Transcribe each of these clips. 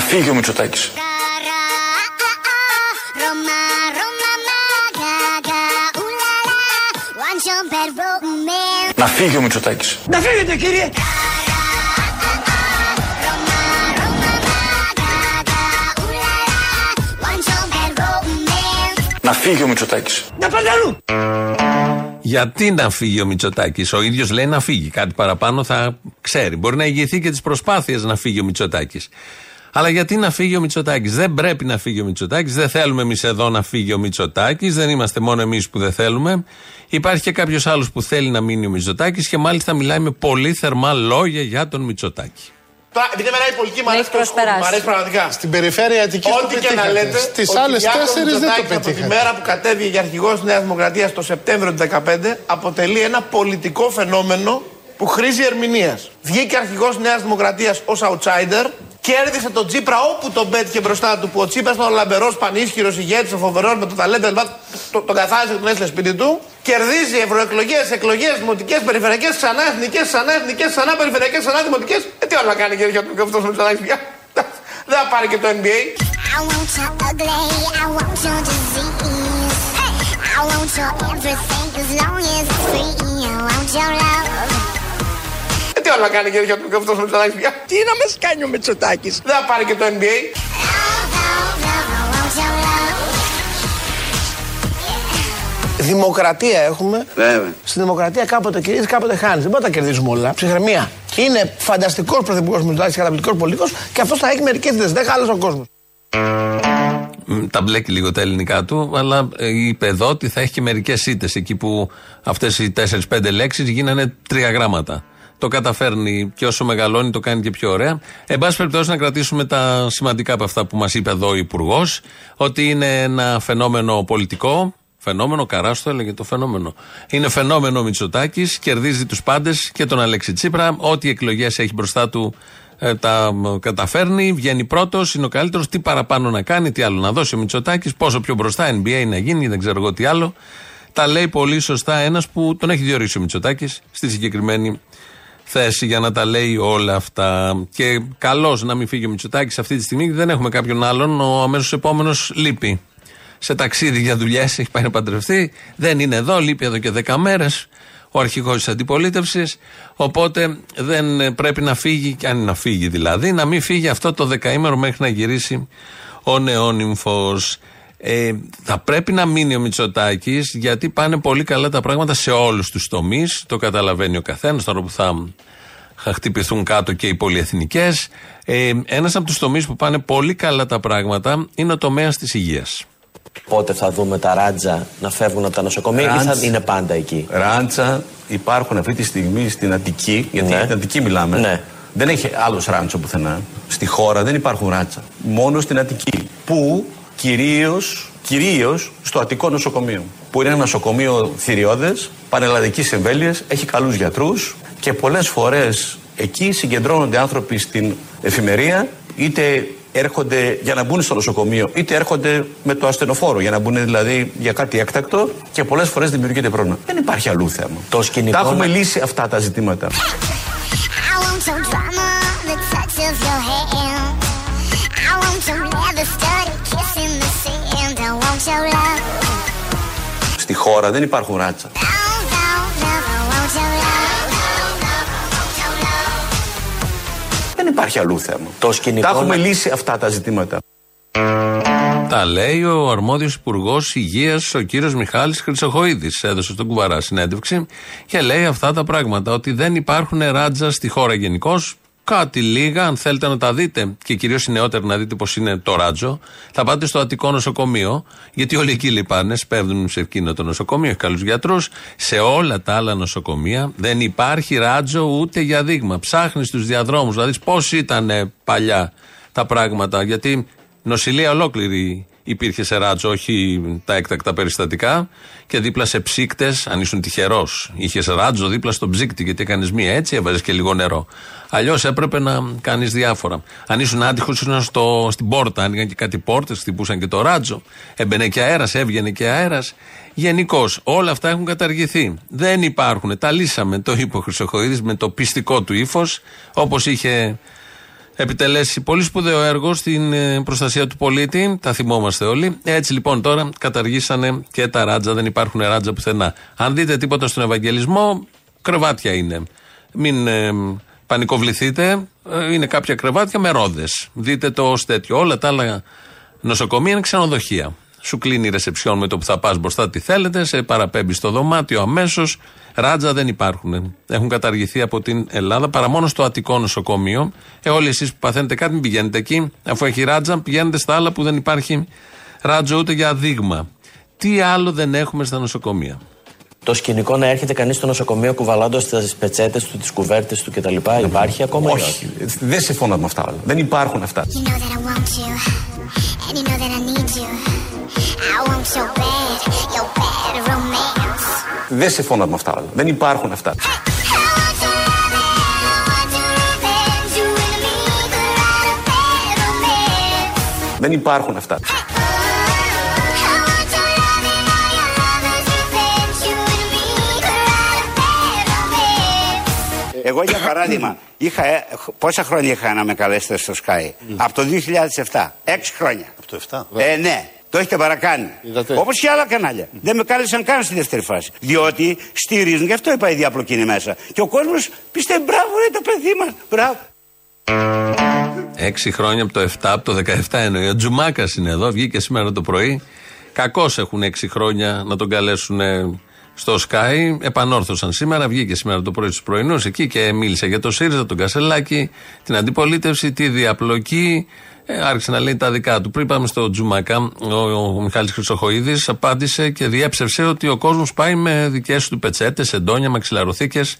Να φύγει ο Μητσοτάκης. Να φύγει ο Μητσοτάκης. Να φύγετε κύριε. Να φύγει ο Μητσοτάκης. Να πανταλού. Γιατί να φύγει ο Μητσοτάκης; Ο ίδιος λέει να φύγει. Κάτι παραπάνω θα ξέρει. Μπορεί να ηγηθεί και τις προσπάθειες να φύγει ο Μητσοτάκης. Αλλά γιατί να φύγει ο Μητσοτάκης; Δεν πρέπει να φύγει ο Μητσοτάκης. Δεν θέλουμε εμείς εδώ να φύγει ο Μητσοτάκης. Δεν είμαστε μόνο εμείς που δεν θέλουμε. Υπάρχει και κάποιος άλλος που θέλει να μείνει ο Μητσοτάκης και μάλιστα μιλάει με πολύ θερμά λόγια για τον Μητσοτάκη. Τώρα, επειδή εμένα η πολιτική μου αρέσει, Έχει προσπεράσει. μου αρέσει πραγματικά. Στην περιφέρεια Αττικής Ό,τι το και να πετύχατε. λέτε, Στις ο άλλες Κυριάκος τέσσερις δεν το Μητσοτάκης Από τη πετύχατε. μέρα που κατέβηκε για αρχηγός τη Νέας Δημοκρατίας το Σεπτέμβριο του 2015 αποτελεί ένα πολιτικό φαινόμενο που χρήζει ερμηνείας. Βγήκε αρχηγός τη Νέας Δημοκρατίας ως outsider, κέρδισε τον Τσίπρα όπου τον πέτυχε μπροστά του, που ο Τσίπρα ήταν ο λαμπερός, πανίσχυρος ηγέτης, ο φοβερός με το ταλέντο, κλπ. το, τον καθάρισε και τον έστειλε σπίτι του. Κερδίζει ευρωεκλογές, εκλογές, δημοτικές, περιφερειακές, ξανά εθνικές, ξανά εθνικές, ξανά περιφερειακές, ξανά δημοτικές. Ε, τι άλλο να κάνει κύριε Γιώργο, αυτός με ξανά πια. Δεν θα πάρει και το NBA. I want your ugly, I want your disease. I want your everything as long as it's free. I want your love. Ε, τι άλλο να κάνει κύριε Γιώργο, αυτό με ξανά πια. Τι να μας κάνει ο Μητσοτάκης. Δεν θα πάρει και το NBA. Love, love, love, I want your love. Δημοκρατία έχουμε. Βέβαια. Στη δημοκρατία κάποτε κερδίζει, κάποτε χάνεις. Δεν μπορεί να τα κερδίζουμε όλα. Ψυχραιμία. Είναι φανταστικός πρωθυπουργός Μητσοτάκη, καταπληκτικό πολιτικός και αυτός θα έχει μερικές ιδέες. Δεν χάλασε ο κόσμος. Μ, Τα μπλέκει λίγο τα ελληνικά του, αλλά ε, είπε εδώ ότι θα έχει και μερικές ήττες εκεί που αυτές οι 4-5 λέξεις γίνανε τρία γράμματα. Το καταφέρνει και όσο μεγαλώνει το κάνει και πιο ωραία. Εν πάση περιπτώσει, να κρατήσουμε τα σημαντικά από αυτά που μας είπε εδώ ο Υπουργός, ότι είναι ένα φαινόμενο πολιτικό. Φαινόμενο, καρά το έλεγε το φαινόμενο. Είναι φαινόμενο Μητσοτάκης, κερδίζει τους πάντες και τον Αλέξη Τσίπρα. Ό,τι εκλογές έχει μπροστά του ε, τα μ, καταφέρνει, βγαίνει πρώτος, είναι ο καλύτερος. Τι παραπάνω να κάνει, τι άλλο να δώσει ο Μητσοτάκης, πόσο πιο μπροστά NBA να γίνει, δεν ξέρω εγώ τι άλλο. Τα λέει πολύ σωστά ένας που τον έχει διορίσει ο Μητσοτάκης στη συγκεκριμένη θέση για να τα λέει όλα αυτά. Και καλώς να μην φύγει ο Μητσοτάκης αυτή τη στιγμή, γιατί δεν έχουμε κάποιον άλλον. Ο αμέσως επόμενος λείπει. Σε ταξίδι για δουλειές, έχει πάει να παντρευτεί. Δεν είναι εδώ, λείπει εδώ και 10 μέρες. Ο αρχηγός της αντιπολίτευσης. Οπότε δεν ε, πρέπει να φύγει, και αν είναι να φύγει δηλαδή, να μην φύγει αυτό το δεκαήμερο μέχρι να γυρίσει ο νεόνυμφος. Ε, θα πρέπει να μείνει ο Μητσοτάκης γιατί πάνε πολύ καλά τα πράγματα σε όλους τους τομείς. Το καταλαβαίνει ο καθένας τώρα που θα θα χτυπηθούν κάτω και οι πολυεθνικές. Ε, Ένας από τους τομείς που πάνε πολύ καλά τα πράγματα είναι ο τομέας της υγείας. Πότε θα δούμε τα ράτζα να φεύγουν από τα νοσοκομεία ή θα Ράντζ. είναι πάντα εκεί; Ράντσα υπάρχουν αυτή τη στιγμή στην Αττική, γιατί Ναι. για την Αττική μιλάμε. Ναι. Δεν έχει άλλος ράντσο πουθενά. Στη χώρα δεν υπάρχουν ράτσα. Μόνο στην Αττική. Που κυρίως κυρίως στο Αττικό νοσοκομείο. Που είναι ένα νοσοκομείο θηριώδες, πανελλαδικής εμβέλειας, έχει καλούς γιατρούς και πολλές φορές εκεί συγκεντρώνονται άνθρωποι στην εφημερία, είτε έρχονται για να μπουν στο νοσοκομείο, είτε έρχονται με το ασθενοφόρο για να μπουν δηλαδή για κάτι έκτακτο και πολλές φορές δημιουργείται πρόβλημα. Δεν υπάρχει αλλού θέμα. Το σκηνικό Τα έχουμε να- λύσει αυτά τα ζητήματα. Στη χώρα δεν υπάρχουν ράτσα. Love, love, love, I want your love. Δεν υπάρχει αλλού θέμα. Το σκηνικό Τα έχουμε να- λύσει αυτά τα ζητήματα. Τα λέει ο αρμόδιος Υπουργός Υγείας, ο κύριος Μιχάλης Χρυσοχοίδης. Έδωσε στον Κουβαρά συνέντευξη και λέει αυτά τα πράγματα. Ότι δεν υπάρχουν ράτζα στη χώρα γενικώς. Κάτι λίγα, αν θέλετε να τα δείτε και κυρίως οι νεότεροι να δείτε πώ είναι το ράτζο, θα πάτε στο Αττικό νοσοκομείο, γιατί όλοι εκεί λυπάνε, σπέβδουν σε εκείνο το νοσοκομείο, έχει καλούς γιατρούς. Σε όλα τα άλλα νοσοκομεία δεν υπάρχει ράτζο ούτε για δείγμα. Ψάχνεις στους διαδρόμους να δεις πώς ήταν παλιά τα πράγματα, γιατί νοσηλεία ολόκληρη υπήρχε σε ράτζο, όχι τα έκτακτα περιστατικά. Και δίπλα σε ψύκτες, αν ήσουν τυχερός, είχες ράτζο δίπλα στον ψύκτη, γιατί έκανες μία έτσι, έβαζες και λίγο νερό. Αλλιώς έπρεπε να κάνεις διάφορα. Αν ήσουν άτυχος, ήσουν στο, στην πόρτα, άνοιγαν και κάτι πόρτες, χτυπούσαν και το ράτζο. Έμπαινε και αέρας, έβγαινε και αέρας. Γενικώς, όλα αυτά έχουν καταργηθεί. Δεν υπάρχουν. Τα λύσαμε, το είπε ο Χρυσοχοίδης με το πιστικό του ύφος, όπως είχε επιτελέσει πολύ σπουδαίο έργο στην ε, προστασία του πολίτη. Τα θυμόμαστε όλοι. Έτσι λοιπόν τώρα καταργήσανε και τα ράτζα. Δεν υπάρχουν ράτζα πουθενά. Αν δείτε τίποτα στον Ευαγγελισμό, κρεβάτια είναι. Μην ε, πανικοβληθείτε. Ε, είναι κάποια κρεβάτια με ρόδες. Δείτε το ως τέτοιο. Όλα τα άλλα νοσοκομεία είναι ξενοδοχεία. Σου κλείνει η ρεσεψιόν με το που θα πας μπροστά, τι θέλετε, σε παραπέμπει στο δωμάτιο αμέσως. Ράτζα δεν υπάρχουν. Έχουν καταργηθεί από την Ελλάδα παρά μόνο στο Αττικό νοσοκομείο. Ε, όλοι εσείς που παθαίνετε κάτι, μην πηγαίνετε εκεί. Αφού έχει ράτζα, πηγαίνετε στα άλλα που δεν υπάρχει ράτζο ούτε για δείγμα. Τι άλλο δεν έχουμε στα νοσοκομεία; Το σκηνικό να έρχεται κανείς στο νοσοκομείο κουβαλώντας τις πετσέτες του, τις κουβέρτες του κτλ. Υπάρχει ακόμα ή όχι. Όχι; Δεν συμφωνώ με αυτά όλα. Δεν υπάρχουν αυτά. You know that I want you, and you know that I need you. Δεν σε φόβω με αυτά, όλα. δεν υπάρχουν αυτά. Δεν υπάρχουν αυτά. Εγώ, για παράδειγμα, είχα ε, πόσα χρόνια είχα να με καλέσετε στο Sky; mm. Από το 2007, έξι χρόνια. Από το 2007? Ε, ναι. Το έχετε παρακάνει. Είδατε. Όπως και άλλα κανάλια. Δεν με κάλεσαν καν στη δεύτερη φάση. Διότι στηρίζουν, γι' αυτό είπα η διαπλοκή είναι μέσα. Και ο κόσμος πιστεύει, μπράβο, ρε το παιδί μας. Μπράβο. Έξι χρόνια από το 7, από το 17 εννοεί. Ο Τζουμάκας είναι εδώ, βγήκε σήμερα το πρωί. Κακώ έχουν έξι χρόνια να τον καλέσουν ε, στο Sky. Επανόρθωσαν σήμερα, βγήκε σήμερα το πρωί στους πρωινούς εκεί και μίλησε για το ΣΥΡΙΖΑ, τον Κασελάκη, την αντιπολίτευση, τη διαπλοκή. Ε, άρχισε να λέει τα δικά του. Πριν πάμε στο Τζουμάκα, ο, ο Μιχάλης Χρυσοχοίδης απάντησε και διέψευσε ότι ο κόσμος πάει με δικές του πετσέτες, εντόνια, μαξιλαροθήκες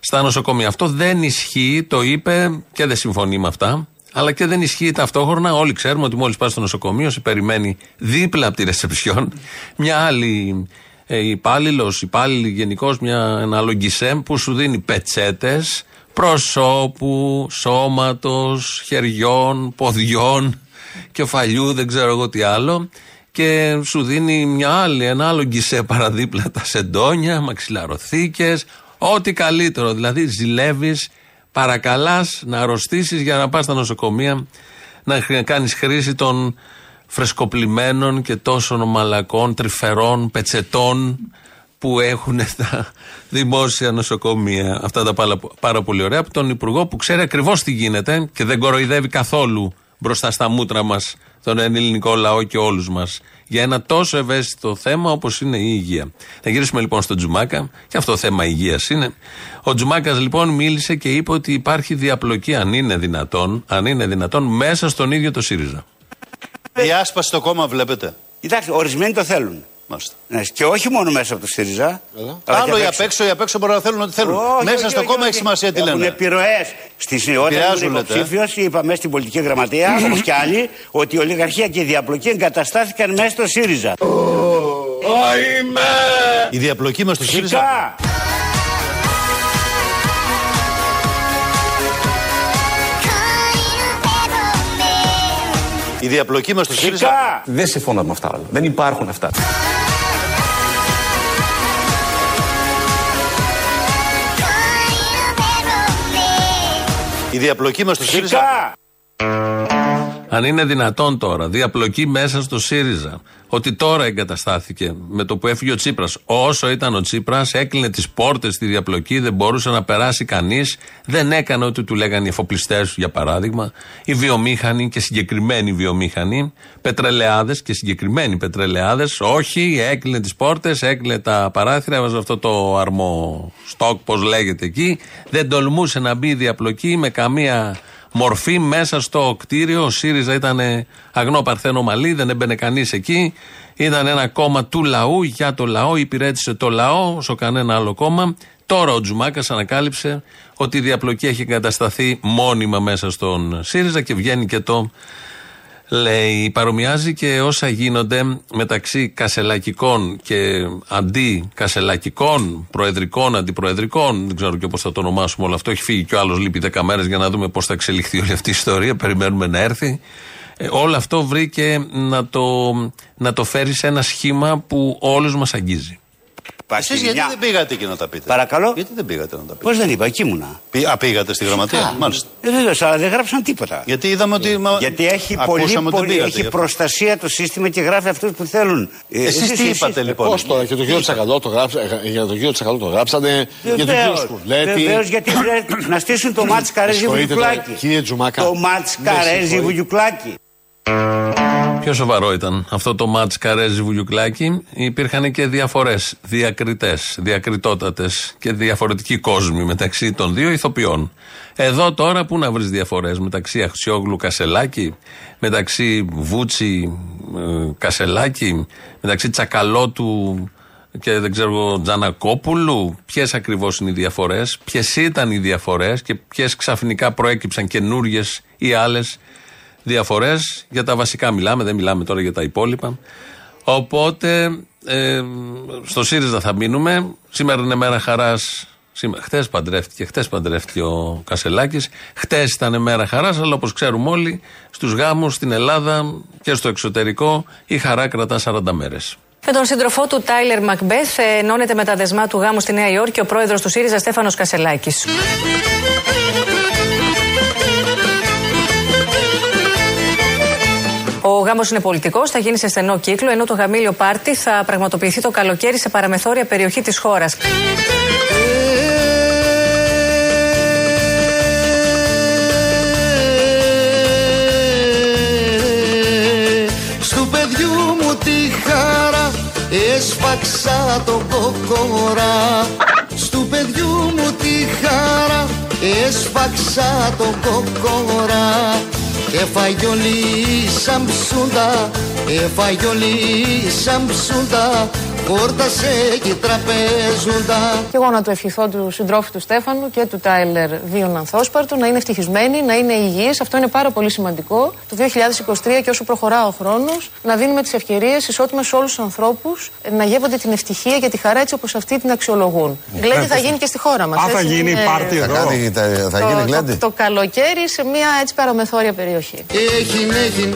στα νοσοκομεία. Αυτό δεν ισχύει, το είπε και δεν συμφωνεί με αυτά. Αλλά και δεν ισχύει ταυτόχρονα. Όλοι ξέρουμε ότι μόλις πα στο νοσοκομείο, σε περιμένει δίπλα από τη ρεσεψιόν μια άλλη ε, υπάλληλος, υπάλληλη γενικώ, ένα άλλο γκισέμ που σου δίνει πετσέτες προσώπου, σώματος, χεριών, ποδιών, κεφαλιού, δεν ξέρω εγώ τι άλλο. Και σου δίνει μια άλλη, ένα άλλο γκισέ παραδίπλα τα σεντόνια, μαξιλαροθήκες, ό,τι καλύτερο. Δηλαδή ζηλεύεις, παρακαλάς να αρρωστήσεις για να πας στα νοσοκομεία, να κάνεις χρήση των φρεσκοπλημένων και τόσων μαλακών, τρυφερών, πετσετών που έχουν τα δημόσια νοσοκομεία. Αυτά τα πάρα, πάρα πολύ ωραία από τον Υπουργό που ξέρει ακριβώς τι γίνεται και δεν κοροϊδεύει καθόλου μπροστά στα μούτρα μας τον ελληνικό λαό και όλους μας για ένα τόσο ευαίσθητο θέμα όπως είναι η υγεία. Θα γυρίσουμε λοιπόν στο Τζουμάκα, και αυτό θέμα υγείας είναι. Ο Τζουμάκας λοιπόν μίλησε και είπε ότι υπάρχει διαπλοκή, αν είναι δυνατόν, αν είναι δυνατόν, μέσα στον ίδιο το ΣΥΡΙΖΑ. Διάσπαση στο κόμμα βλέπετε. Κοιτάξτε, ορισμένοι το θέλουν. Μάλιστα. Ναι, και όχι μόνο μέσα από το ΣΥΡΙΖΑ. αλλά Άλλο και οι απ' έξω, οι απ' έξω μπορεί να θέλουν ό,τι θέλουν. Όχι, Μέσα όχι, στο όχι, κόμμα όχι. έχει σημασία τι Έχουν λένε. επιρροέ. Στη όταν Επηρεάζουν, ήμουν λέτε, ε. υποψήφιος, είπαμε στην πολιτική γραμματεία, όπως και άλλοι, ότι η ολιγαρχία και η διαπλοκή εγκαταστάθηκαν μέσα στο ΣΥΡΙΖΑ. Η διαπλοκή μα στο ΣΥΡΙΖΑ. Η διαπλοκή μας στο ΣΥΡΙΖΑ. Φυσικά. Δεν συμφωνώ με αυτά όλα. Δεν υπάρχουν αυτά. Η διαπλοκή μας στο ΣΥΡΙΖΑ. Φυσικά. Αν είναι δυνατόν τώρα, διαπλοκή μέσα στο ΣΥΡΙΖΑ, ότι τώρα εγκαταστάθηκε με το που έφυγε ο Τσίπρας. Όσο ήταν ο Τσίπρας, έκλεινε τις πόρτες στη διαπλοκή, δεν μπορούσε να περάσει κανείς. Δεν έκανε ό,τι του λέγανε οι εφοπλιστές, για παράδειγμα, οι βιομήχανοι και συγκεκριμένοι βιομήχανοι, πετρελαιάδες και συγκεκριμένοι πετρελαιάδες. Όχι, έκλεινε τις πόρτες, έκλεινε τα παράθυρα, έβαζε αυτό το αρμό στόκ, πώς λέγεται εκεί. Δεν τολμούσε να μπει η διαπλοκή με καμία μορφή μέσα στο κτίριο. Ο ΣΥΡΙΖΑ ήταν αγνό παρθένο μαλλί, δεν έμπαινε κανείς εκεί. Ήταν ένα κόμμα του λαού, για το λαό, υπηρέτησε το λαό, όσο κανένα άλλο κόμμα. Τώρα ο Τζουμάκας ανακάλυψε ότι η διαπλοκή έχει εγκατασταθεί μόνιμα μέσα στον ΣΥΡΙΖΑ και βγαίνει και το λέει. Παρομοιάζει και όσα γίνονται μεταξύ κασελακικών και αντί-κασελακικών, προεδρικών, αντιπροεδρικών. Δεν ξέρω και πώς θα το ονομάσουμε όλο αυτό. Έχει φύγει και ο άλλος λείπει 10 μέρε για να δούμε πώς θα εξελιχθεί όλη αυτή η ιστορία. Περιμένουμε να έρθει. Ε, όλο αυτό βρήκε να το, να το φέρει σε ένα σχήμα που όλους μας αγγίζει. Εσείς γιατί δεν πήγατε εκεί να τα πείτε; Παρακαλώ. Γιατί δεν πήγατε να τα πείτε; Πώς δεν είπα, εκεί ήμουνα. Πη- Α, πήγατε στη γραμματεία. Μάλιστα. Ε, βέβαια, αλλά δεν γράψαν τίποτα. Γιατί είδαμε ότι. μα- Γιατί έχει, πολύ, ακούσαμε ότι πολύ, πήγατε έχει γι' αυτό. προστασία το σύστημα και γράφει αυτούς που θέλουν. Ε, Εσείς τι είπατε λοιπόν; Πώς τώρα, και το κύριο Τσακαλώ το γράψα- ε, για τον κύριο Τσακαλώ το γράψατε, για τον κύριο Σκουλέτη. Βεβαίως, γιατί πρέπει να στήσουν το μάτς Καρέζι Συγχωρείτε Βουγιουκλάκη. τώρα, κύριε Τζουμάκα. Το μάτς Με Καρέζι συγχωρείτε. Βουγιουκλάκη. Πιο σοβαρό ήταν αυτό το μάτς Καρέζη Βουγιουκλάκη. Υπήρχαν και διαφορές, διακριτές, διακριτότατες και διαφορετικοί κόσμοι μεταξύ των δύο ηθοποιών. Εδώ τώρα πού να βρεις διαφορές μεταξύ Αξιόγλου Κασελάκη, μεταξύ Βούτσι ε, Κασελάκη, μεταξύ Τσακαλώτου και δεν ξέρω εγώ, Τζανακόπουλου. Ποιες ακριβώς είναι οι διαφορές, ποιες ήταν οι διαφορές και ποιες ξαφνικά προέκυψαν καινούριες ή άλλες διαφορές. Για τα βασικά μιλάμε, δεν μιλάμε τώρα για τα υπόλοιπα. Οπότε ε, στο ΣΥΡΙΖΑ θα μείνουμε. Σήμερα είναι μέρα χαράς. Χθες παντρεύτηκε, χτες παντρεύτηκε ο Κασελάκης. Χτε ήταν μέρα χαράς, αλλά όπως ξέρουμε όλοι, στους γάμους στην Ελλάδα και στο εξωτερικό η χαρά κρατά 40 μέρες. Με τον σύντροφό του Τάιλερ Μακμπέθ ε, ενώνεται με τα δεσμά του γάμου στη Νέα Υόρκη ο πρόεδρος του ΣΥΡΙΖΑ Στέφανος Κασελάκης. Ο γάμος είναι πολιτικός, θα γίνει σε στενό κύκλο, ενώ το γαμήλιο πάρτι θα πραγματοποιηθεί το καλοκαίρι σε παραμεθόρια περιοχή της χώρας. Στου παιδιού μου τη χαρά έσφαξα το κοκόρα Στου παιδιού μου τη χαρά έσφαξα το κοκόρα Έφαγε όλη η σαμψούντα, έφαγε όλη η σαμψούντα Χόρτασε και τραπέζουντα Και εγώ να του ευχηθώ του συντρόφου του Στέφανου και του Τάιλερ Βίων Ανθόσπαρτου να είναι ευτυχισμένοι, να είναι υγιείς. Αυτό είναι πάρα πολύ σημαντικό. Το 2023 και όσο προχωρά ο χρόνος, να δίνουμε τις ευκαιρίες ισότιμες σε όλους τους ανθρώπους να γεύονται την ευτυχία και τη χαρά έτσι όπως αυτοί την αξιολογούν. Γλέντι θα γίνει και στη χώρα μας. Α, θα γίνει πάρτι εδώ. Θα, κάνει, θα, θα γίνει το, γλέντι. το, το καλοκαίρι σε μια έτσι παραμεθόρια περιοχή. Έγινιν, έγινιν,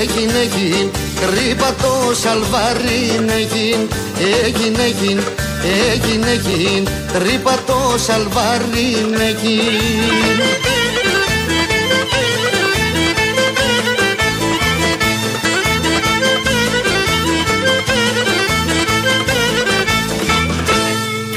έγινιν, έγινιν Ρίπα το σαλβαρίν έγινιν Έγινιν, έγινιν, έγινιν, έγινιν Ρίπα το σαλβαρίν έγινιν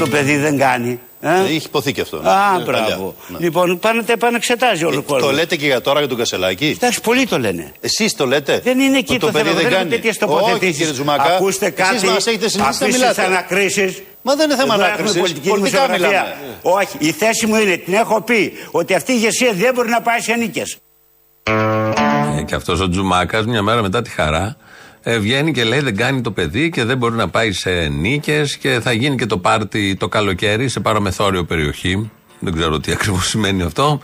Το παιδί δεν κάνει. Ε; Έχει υποθεί και αυτό. Α, Ναι, μπράβο. παλιά. Ναι. Λοιπόν, πάνε τα επανεξετάζει όλο ο Ε, κόσμος. Το λέτε και για τώρα για τον Κασελάκη; Εντάξει, πολλοί το λένε. Εσείς το λέτε; Δεν είναι εκεί Ότι το, το παιδί θέμα. δεν δεν κάνει. είναι τέτοιες Όχι, τοποθετήσεις. κύριε Τζουμάκα. Ακούστε Εσείς κάτι. μας έχετε συνηθίσει να αφήστε μιλάτε. τις ανακρίσεις. Μα δεν είναι θέμα Εδώ έχουμε ανάκρισης. πολιτική Πολιτικά δημοσιογραφία. μιλάμε. Όχι, η θέση μου είναι, την έχω πει, ότι αυτή η ηγεσία δεν μπορεί να πάει σε νίκες. Ε, και αυτός ο Τζουμάκας, μια μέρα μετά τη χαρά, ε, βγαίνει και λέει δεν κάνει το παιδί και δεν μπορεί να πάει σε νίκες και θα γίνει και το πάρτι το καλοκαίρι σε παραμεθόριο περιοχή. Δεν ξέρω τι ακριβώς σημαίνει αυτό.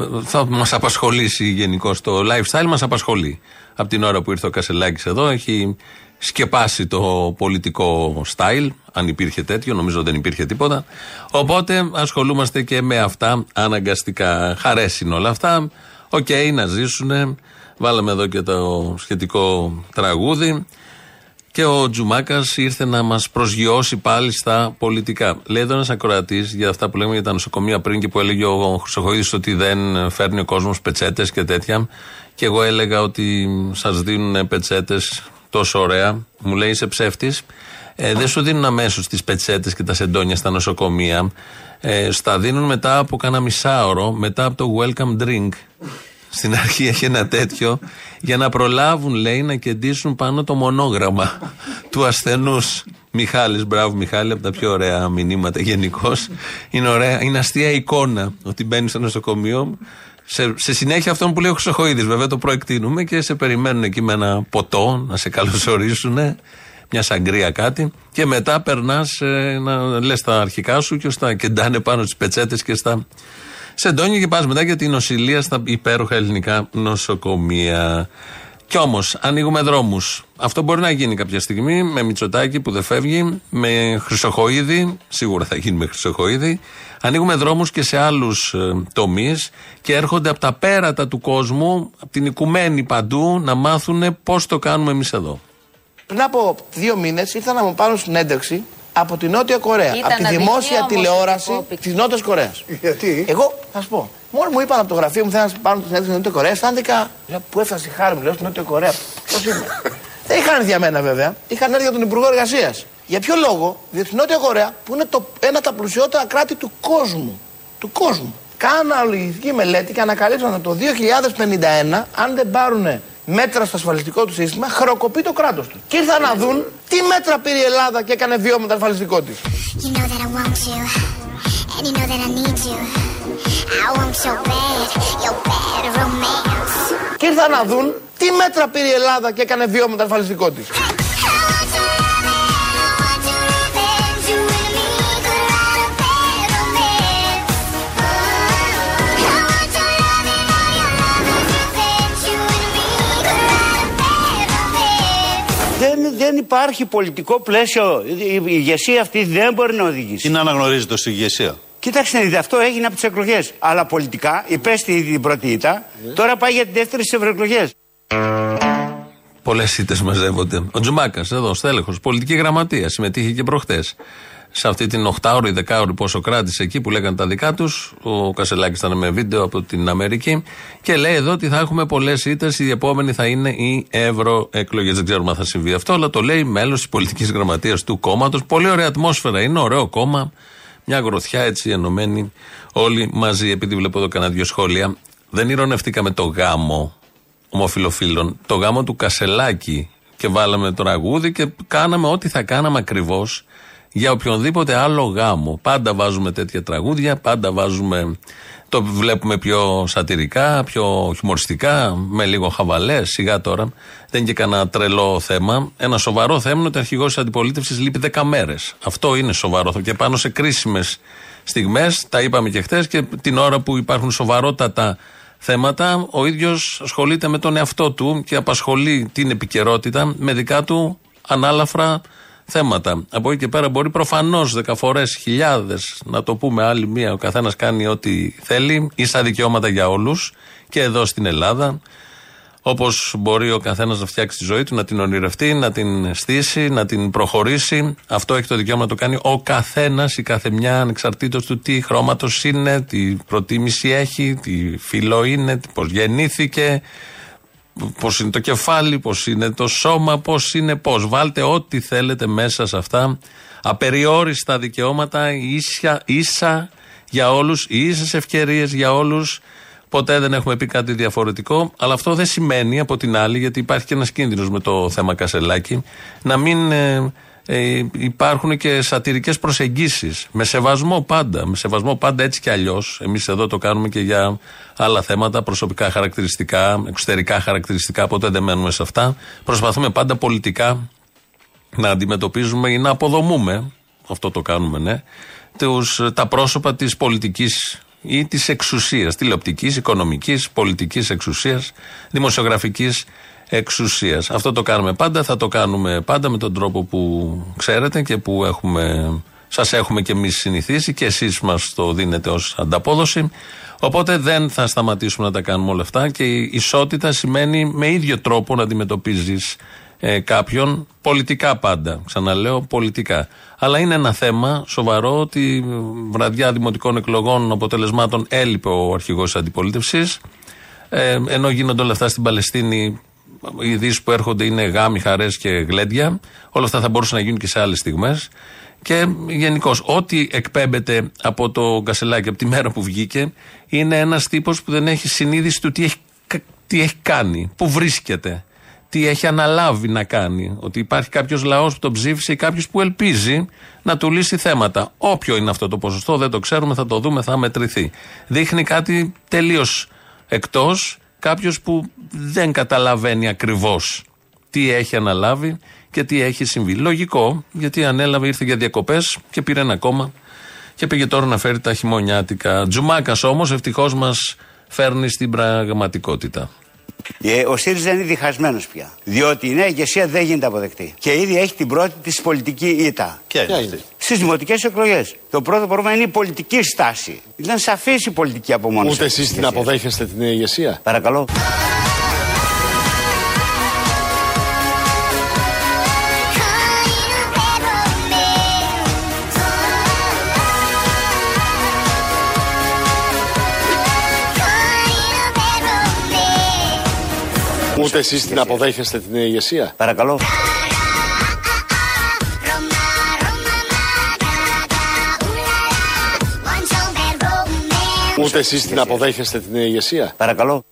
Ε, Θα μας απασχολήσει γενικώς το lifestyle, μας απασχολεί. Από την ώρα που ήρθε ο Κασελάκης εδώ, έχει σκεπάσει το πολιτικό style, αν υπήρχε τέτοιο, νομίζω δεν υπήρχε τίποτα. Οπότε ασχολούμαστε και με αυτά αναγκαστικά. Χαρές είναι όλα αυτά. Οκ, να ζήσουν. Βάλαμε εδώ και το σχετικό τραγούδι. Και ο Τζουμάκας ήρθε να μας προσγειώσει πάλι στα πολιτικά. Λέει εδώ ένας ακροατής για αυτά που λέμε για τα νοσοκομεία πριν και που έλεγε ο Χρυσοχοίδης ότι δεν φέρνει ο κόσμος πετσέτες και τέτοια. Και εγώ έλεγα ότι σας δίνουν πετσέτες τόσο ωραία. Μου λέει είσαι ψεύτης. Ε, δεν σου δίνουν αμέσως τις πετσέτες και τα σεντόνια στα νοσοκομεία. Ε, στα δίνουν μετά από κάνα μισάωρο, μετά από το welcome drink. Στην αρχή έχει ένα τέτοιο για να προλάβουν, λέει, να κεντήσουν πάνω το μονόγραμμα του ασθενούς. Μιχάλης, μπράβο Μιχάλη, από τα πιο ωραία μηνύματα γενικώς. Είναι, ωραία, είναι αστεία εικόνα ότι μπαίνει στο νοσοκομείο. Σε, σε συνέχεια αυτόν που λέει ο Χρυσοχοίδης, βέβαια το προεκτείνουμε και σε περιμένουν εκεί με ένα ποτό να σε καλωσορίσουν, μια σαγκρία κάτι. Και μετά περνάς να λες τα αρχικά σου και στα κεντάνε πάνω στι πετσέτες και στα σεντόνια και πας μετά για την νοσηλεία στα υπέροχα ελληνικά νοσοκομεία. Κι όμως, ανοίγουμε δρόμους. Αυτό μπορεί να γίνει κάποια στιγμή με Μητσοτάκη που δεν φεύγει, με Χρυσοχοίδη, σίγουρα θα γίνει με Χρυσοχοίδη. Ανοίγουμε δρόμους και σε άλλους ε, τομείς και έρχονται από τα πέρατα του κόσμου, από την οικουμένη παντού, να μάθουν πώς το κάνουμε εμείς εδώ. Πριν από δύο μήνες ήρθα να μου πάρουν συνέντευξη από τη Νότια Κορέα. Ήταν από τη αδικία δημόσια όμως τηλεόραση το της Νότιας Κορέας. Γιατί; Εγώ θα σου πω. Μόνο μου είπαν από το γραφείο μου θέλουν να πάρουν τη συνέντευξη στην Νότια Κορέα. Αισθάνθηκα. Λέω, Πού έφτασε η χάρη μου, λέω στην Νότια Κορέα. Πώς είμαι; Δεν είχαν έρθει για μένα βέβαια. Είχαν έρθει για τον Υπουργό Εργασίας. Για ποιο λόγο, διότι στη Νότια Κορέα, που είναι το, ένα από τα πλουσιότερα κράτη του κόσμου. Του κόσμου. Κάναν αναλογιστική μελέτη και ανακαλύψαν ότι το 2051, αν δεν πάρουν μέτρα στο ασφαλιστικό του σύστημα, χρεοκοπεί το κράτος του. Και ήρθαν να δουν τι μέτρα πήρε η Ελλάδα και έκανε βίωμα το ασφαλιστικό της. You know that I want you, and you know that I need you. I want your bad, your bad romance. Και ήρθαν να δουν τι μέτρα πήρε η Ελλάδα και έκανε βίωμα το ασφαλιστικό της. Δεν, δεν υπάρχει πολιτικό πλαίσιο. Η η ηγεσία αυτή δεν μπορεί να οδηγήσει. Είναι αναγνωρίζεται ως ηγεσία; Κοιτάξτε, να δείτε, αυτό έγινε από τις εκλογές. Αλλά πολιτικά υπέστη ήδη την πρώτη ήττα, τώρα πάει για τη δεύτερη στις ευρωεκλογές. Πολλές ήττες μαζεύονται. Ο Τζουμάκας, εδώ, στέλεχος, πολιτική γραμματεία, συμμετείχε και προχτές. Σε αυτή την 8ωρη, 10ωρη πόσο κράτησε εκεί που λέγανε τα δικά τους. Ο Κασελάκης ήταν με βίντεο από την Αμερική. Και λέει εδώ ότι θα έχουμε πολλές ήττες. Η επόμενη θα είναι οι ευρωεκλογέ. Δεν ξέρουμε αν θα συμβεί αυτό, αλλά το λέει μέλος της πολιτικής γραμματείας του κόμματος. Πολύ ωραία ατμόσφαιρα είναι, ωραίο κόμμα. Μια γροθιά έτσι ενωμένη όλοι μαζί. Επειδή βλέπω εδώ κανένα δύο σχόλια. Δεν ηρωνευτήκαμε το γάμο ομοφιλοφίλων. Το γάμο του Κασελάκη και βάλαμε το ραγούδι και κάναμε ό,τι θα κάναμε ακριβώς για οποιονδήποτε άλλο γάμο. Πάντα βάζουμε τέτοια τραγούδια, πάντα βάζουμε. Το βλέπουμε πιο σατυρικά, πιο χιουμοριστικά, με λίγο χαβαλέ. Σιγά τώρα. Δεν είναι και κανένα τρελό θέμα. Ένα σοβαρό θέμα είναι ότι ο αρχηγός της αντιπολίτευσης λείπει 10 μέρες. Αυτό είναι σοβαρό. Και πάνω σε κρίσιμες στιγμές, τα είπαμε και χθες, και την ώρα που υπάρχουν σοβαρότατα θέματα, ο ίδιος ασχολείται με τον εαυτό του και απασχολεί την επικαιρότητα με δικά του ανάλαφρα θέματα. Από εκεί και πέρα μπορεί προφανώς δεκαφορές, χιλιάδες, να το πούμε άλλη μία, ο καθένας κάνει ό,τι θέλει, ίσα δικαιώματα για όλους και εδώ στην Ελλάδα. Όπως μπορεί ο καθένας να φτιάξει τη ζωή του, να την ονειρευτεί, να την στήσει, να την προχωρήσει. Αυτό έχει το δικαίωμα να το κάνει ο καθένας, η κάθε μια, ανεξαρτήτως του τι χρώματος είναι, τι προτίμηση έχει, τι φύλλο είναι, πώς γεννήθηκε, πώς είναι το κεφάλι, πώς είναι το σώμα, πώς είναι πώς. Βάλτε ό,τι θέλετε μέσα σε αυτά. Απεριόριστα δικαιώματα, ίσα, ίσα για όλους, ίσες ευκαιρίες για όλους. Ποτέ δεν έχουμε πει κάτι διαφορετικό, αλλά αυτό δεν σημαίνει από την άλλη, γιατί υπάρχει και ένας κίνδυνος με το θέμα Κασελάκη, να μην ε, ε, υπάρχουν και σατυρικές προσεγγίσεις. Με σεβασμό πάντα. Με σεβασμό πάντα έτσι κι αλλιώς. Εμείς εδώ το κάνουμε και για άλλα θέματα, προσωπικά χαρακτηριστικά, εξωτερικά χαρακτηριστικά. Ποτέ δεν μένουμε σε αυτά. Προσπαθούμε πάντα πολιτικά να αντιμετωπίζουμε ή να αποδομούμε. Αυτό το κάνουμε, ναι. Τους, τα πρόσωπα της πολιτικής ή της εξουσίας, τηλεοπτικής, οικονομικής, πολιτικής εξουσίας, δημοσιογραφικής εξουσίας. Αυτό το κάνουμε πάντα, θα το κάνουμε πάντα με τον τρόπο που ξέρετε και που έχουμε, σας έχουμε και εμείς συνηθίσει και εσείς μας το δίνετε ως ανταπόδοση. Οπότε δεν θα σταματήσουμε να τα κάνουμε όλα αυτά και η ισότητα σημαίνει με ίδιο τρόπο να αντιμετωπίζεις ε, κάποιον πολιτικά πάντα. Ξαναλέω πολιτικά. Αλλά είναι ένα θέμα σοβαρό ότι βραδιά δημοτικών εκλογών αποτελεσμάτων έλειπε ο αρχηγός της αντιπολίτευσης. Ε, ενώ γίνονται όλα αυτά στην Παλαιστίνη, οι ειδήσεις που έρχονται είναι γάμοι, χαρές και γλέντια. Όλα αυτά θα μπορούσαν να γίνουν και σε άλλες στιγμές. Και γενικώ, ό,τι εκπέμπεται από το Κασελάκι από τη μέρα που βγήκε, είναι ένας τύπος που δεν έχει συνείδηση του τι έχει, τι έχει κάνει, πού βρίσκεται τι έχει αναλάβει να κάνει. Ότι υπάρχει κάποιος λαός που τον ψήφισε ή κάποιος που ελπίζει να του λύσει θέματα. Όποιο είναι αυτό το ποσοστό, δεν το ξέρουμε, θα το δούμε, θα μετρηθεί. Δείχνει κάτι τελείως εκτός, κάποιος που δεν καταλαβαίνει ακριβώς τι έχει αναλάβει και τι έχει συμβεί. Λογικό, γιατί ανέλαβε, ήρθε για διακοπές και πήρε ένα κόμμα και πήγε τώρα να φέρει τα χειμωνιάτικα. Τζουμάκας όμως ευτυχώς μας φέρνει στην πραγματικότητα. Ε, Ο ΣΥΡΙΖΑ είναι διχασμένος πια. Διότι η νέα ηγεσία δεν γίνεται αποδεκτή. Και ήδη έχει την πρώτη της πολιτική ήττα. Ποια είναι αυτή; Στις δημοτικές εκλογές. Το πρώτο πρόβλημα είναι η πολιτική στάση. Ήταν σαφή η πολιτική απομόνωση. Ούτε αυτής εσείς της την ηγεσίας. αποδέχεστε την νέα ηγεσία; Παρακαλώ. Ούτε εσείς την αποδέχεστε την ηγεσία. Παρακαλώ. Ούτε εσείς την αποδέχεστε την ηγεσία. Παρακαλώ.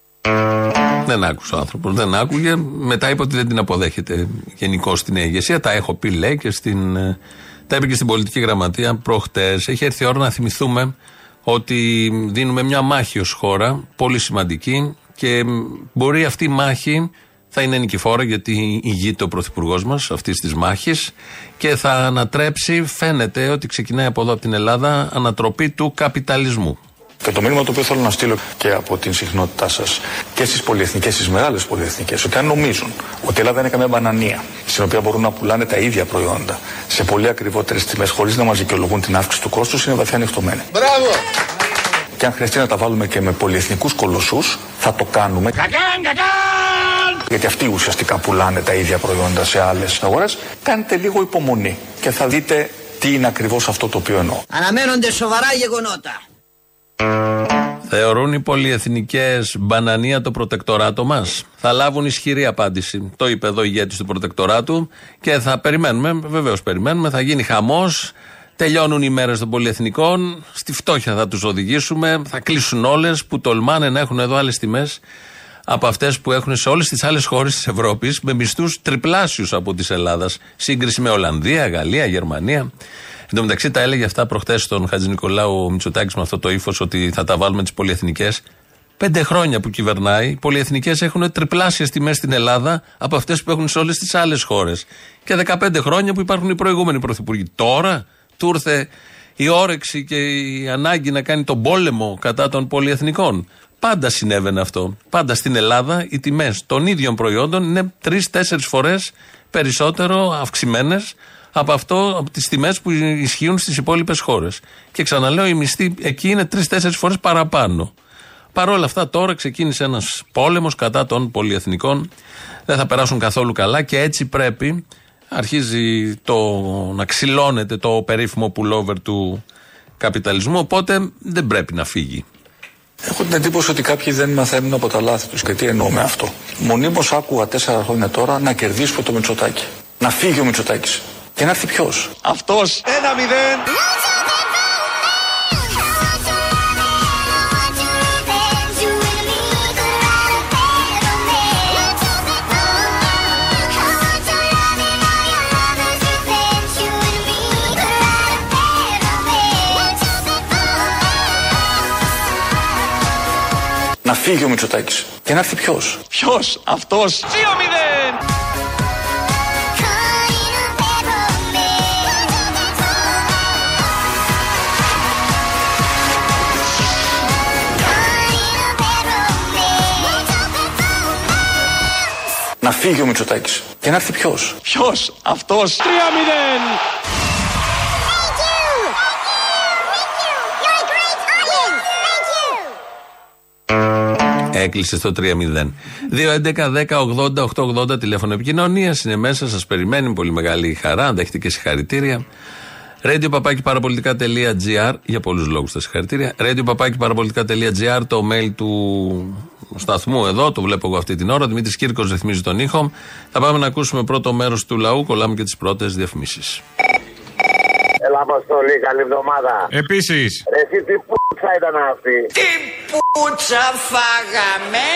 Δεν άκουσε ο άνθρωπος. Δεν άκουγε. Μετά είπε ότι δεν την αποδέχεται γενικώς την ηγεσία. Τα έχω πει, λέει, και στην. ε, Τα είπε και στην πολιτική γραμματεία προχτές. Έχει έρθει η ώρα να θυμηθούμε ότι δίνουμε μια μάχη ως χώρα, πολύ σημαντική και μ, μπορεί αυτή η μάχη θα είναι νικηφόρα γιατί ηγείται ο Πρωθυπουργός μας αυτής της μάχης και θα ανατρέψει, φαίνεται ότι ξεκινάει από εδώ από την Ελλάδα, ανατροπή του καπιταλισμού. Και το μήνυμα το οποίο θέλω να στείλω και από την συχνότητά σας και στις πολυεθνικές, στις μεγάλες πολυεθνικές, ότι αν νομίζουν ότι η Ελλάδα είναι καμία μπανανία, στην οποία μπορούν να πουλάνε τα ίδια προϊόντα σε πολύ ακριβότερες τιμές, χωρίς να μα δικαιολογούν την αύξηση του κόστους, είναι βαθιά ανοιχτωμένοι. Μπράβο. Και αν χρειαστεί να τα βάλουμε και με πολυεθνικούς κολοσσούς, θα το κάνουμε. Γιατί αυτοί ουσιαστικά πουλάνε τα ίδια προϊόντα σε άλλες αγορές. Κάντε λίγο υπομονή και θα δείτε τι είναι ακριβώς αυτό το οποίο εννοώ. Αναμένονται σοβαρά γεγονότα. Θεωρούν οι πολυεθνικές μπανανία το προτεκτοράτο μας; Θα λάβουν ισχυρή απάντηση. Το είπε εδώ η ηγέτης του προτεκτοράτου και θα περιμένουμε, βεβαίως περιμένουμε, θα γίνει χαμός. Τελειώνουν οι μέρες των πολυεθνικών. Στη φτώχεια θα τους οδηγήσουμε. Θα κλείσουν όλες που τολμάνε να έχουν εδώ άλλες τιμές από αυτές που έχουν σε όλες τις άλλες χώρες της Ευρώπης με μισθούς τριπλάσιους από τη Ελλάδας. Σύγκριση με Ολλανδία, Γαλλία, Γερμανία. Εν τω μεταξύ τα έλεγε αυτά προχτές στον Χατζη Νικολάου Μητσοτάκης με αυτό το ύφος ότι θα τα βάλουμε τις πολυεθνικές. Πέντε χρόνια που κυβερνάει, οι πολυεθνικές έχουν τριπλάσιες τιμές στην Ελλάδα από αυτές που έχουν σε όλες τις άλλες χώρες. Και 15 χρόνια που υπάρχουν οι προηγούμενοι πρωθυπουργοί. Τώρα του ήρθε η όρεξη και η ανάγκη να κάνει τον πόλεμο κατά των πολυεθνικών. Πάντα συνέβαινε αυτό. Πάντα στην Ελλάδα οι τιμές των ίδιων προϊόντων είναι τρει-τέσσερι φορές περισσότερο αυξημένες από αυτό, από τις τιμές που ισχύουν στις υπόλοιπες χώρες. Και ξαναλέω, η μισθή εκεί είναι τρει-τέσσερι φορές παραπάνω. Παρ' όλα αυτά, τώρα ξεκίνησε ένας πόλεμος κατά των πολυεθνικών. Δεν θα περάσουν καθόλου καλά και έτσι πρέπει. Αρχίζει το, να ξυλώνεται το περίφημο pullover του καπιταλισμού. Οπότε δεν πρέπει να φύγει. Έχω την εντύπωση ότι κάποιοι δεν μαθαίνουν από τα λάθη τους. Και τι εννοώ με αυτό. Μονίμως άκουγα τέσσερα χρόνια τώρα να κερδίσουμε το Μητσοτάκι. Να φύγει ο Μητσοτάκης. Και να έρθει ποιος; Αυτός. Ένα μηδέν. Φύγει ο Μητσοτάκης. Και να έρθει ποιος. Ποιος; Αυτός. 2-0. Να φύγει ο Μητσοτάκης. Και να έρθει ποιος. Ποιος; Αυτός. 3-0. Έκλεισε στο 3-0. 2-11-10-80-8-80 τηλέφωνο επικοινωνίας. Είναι μέσα, σας περιμένει. Πολύ μεγάλη χαρά. Αν δέχεται και συγχαρητήρια. Radio παπάκι παραπολιτικά.gr για πολλούς λόγους τα συγχαρητήρια. Radio παπάκι παραπολιτικά.gr το mail του σταθμού εδώ, το βλέπω εγώ αυτή την ώρα. Δημήτρης Κύρκος ρυθμίζει τον ήχο. Θα πάμε να ακούσουμε πρώτο μέρος του λαού. Κολλάμε και τις πρώτες διαφημίσεις. Έλα, Αποστολή, καλή εβδομάδα. Επίσης. Ρε, εσύ τι πουτσα ήταν αυτή. Τι πουτσα φάγαμε.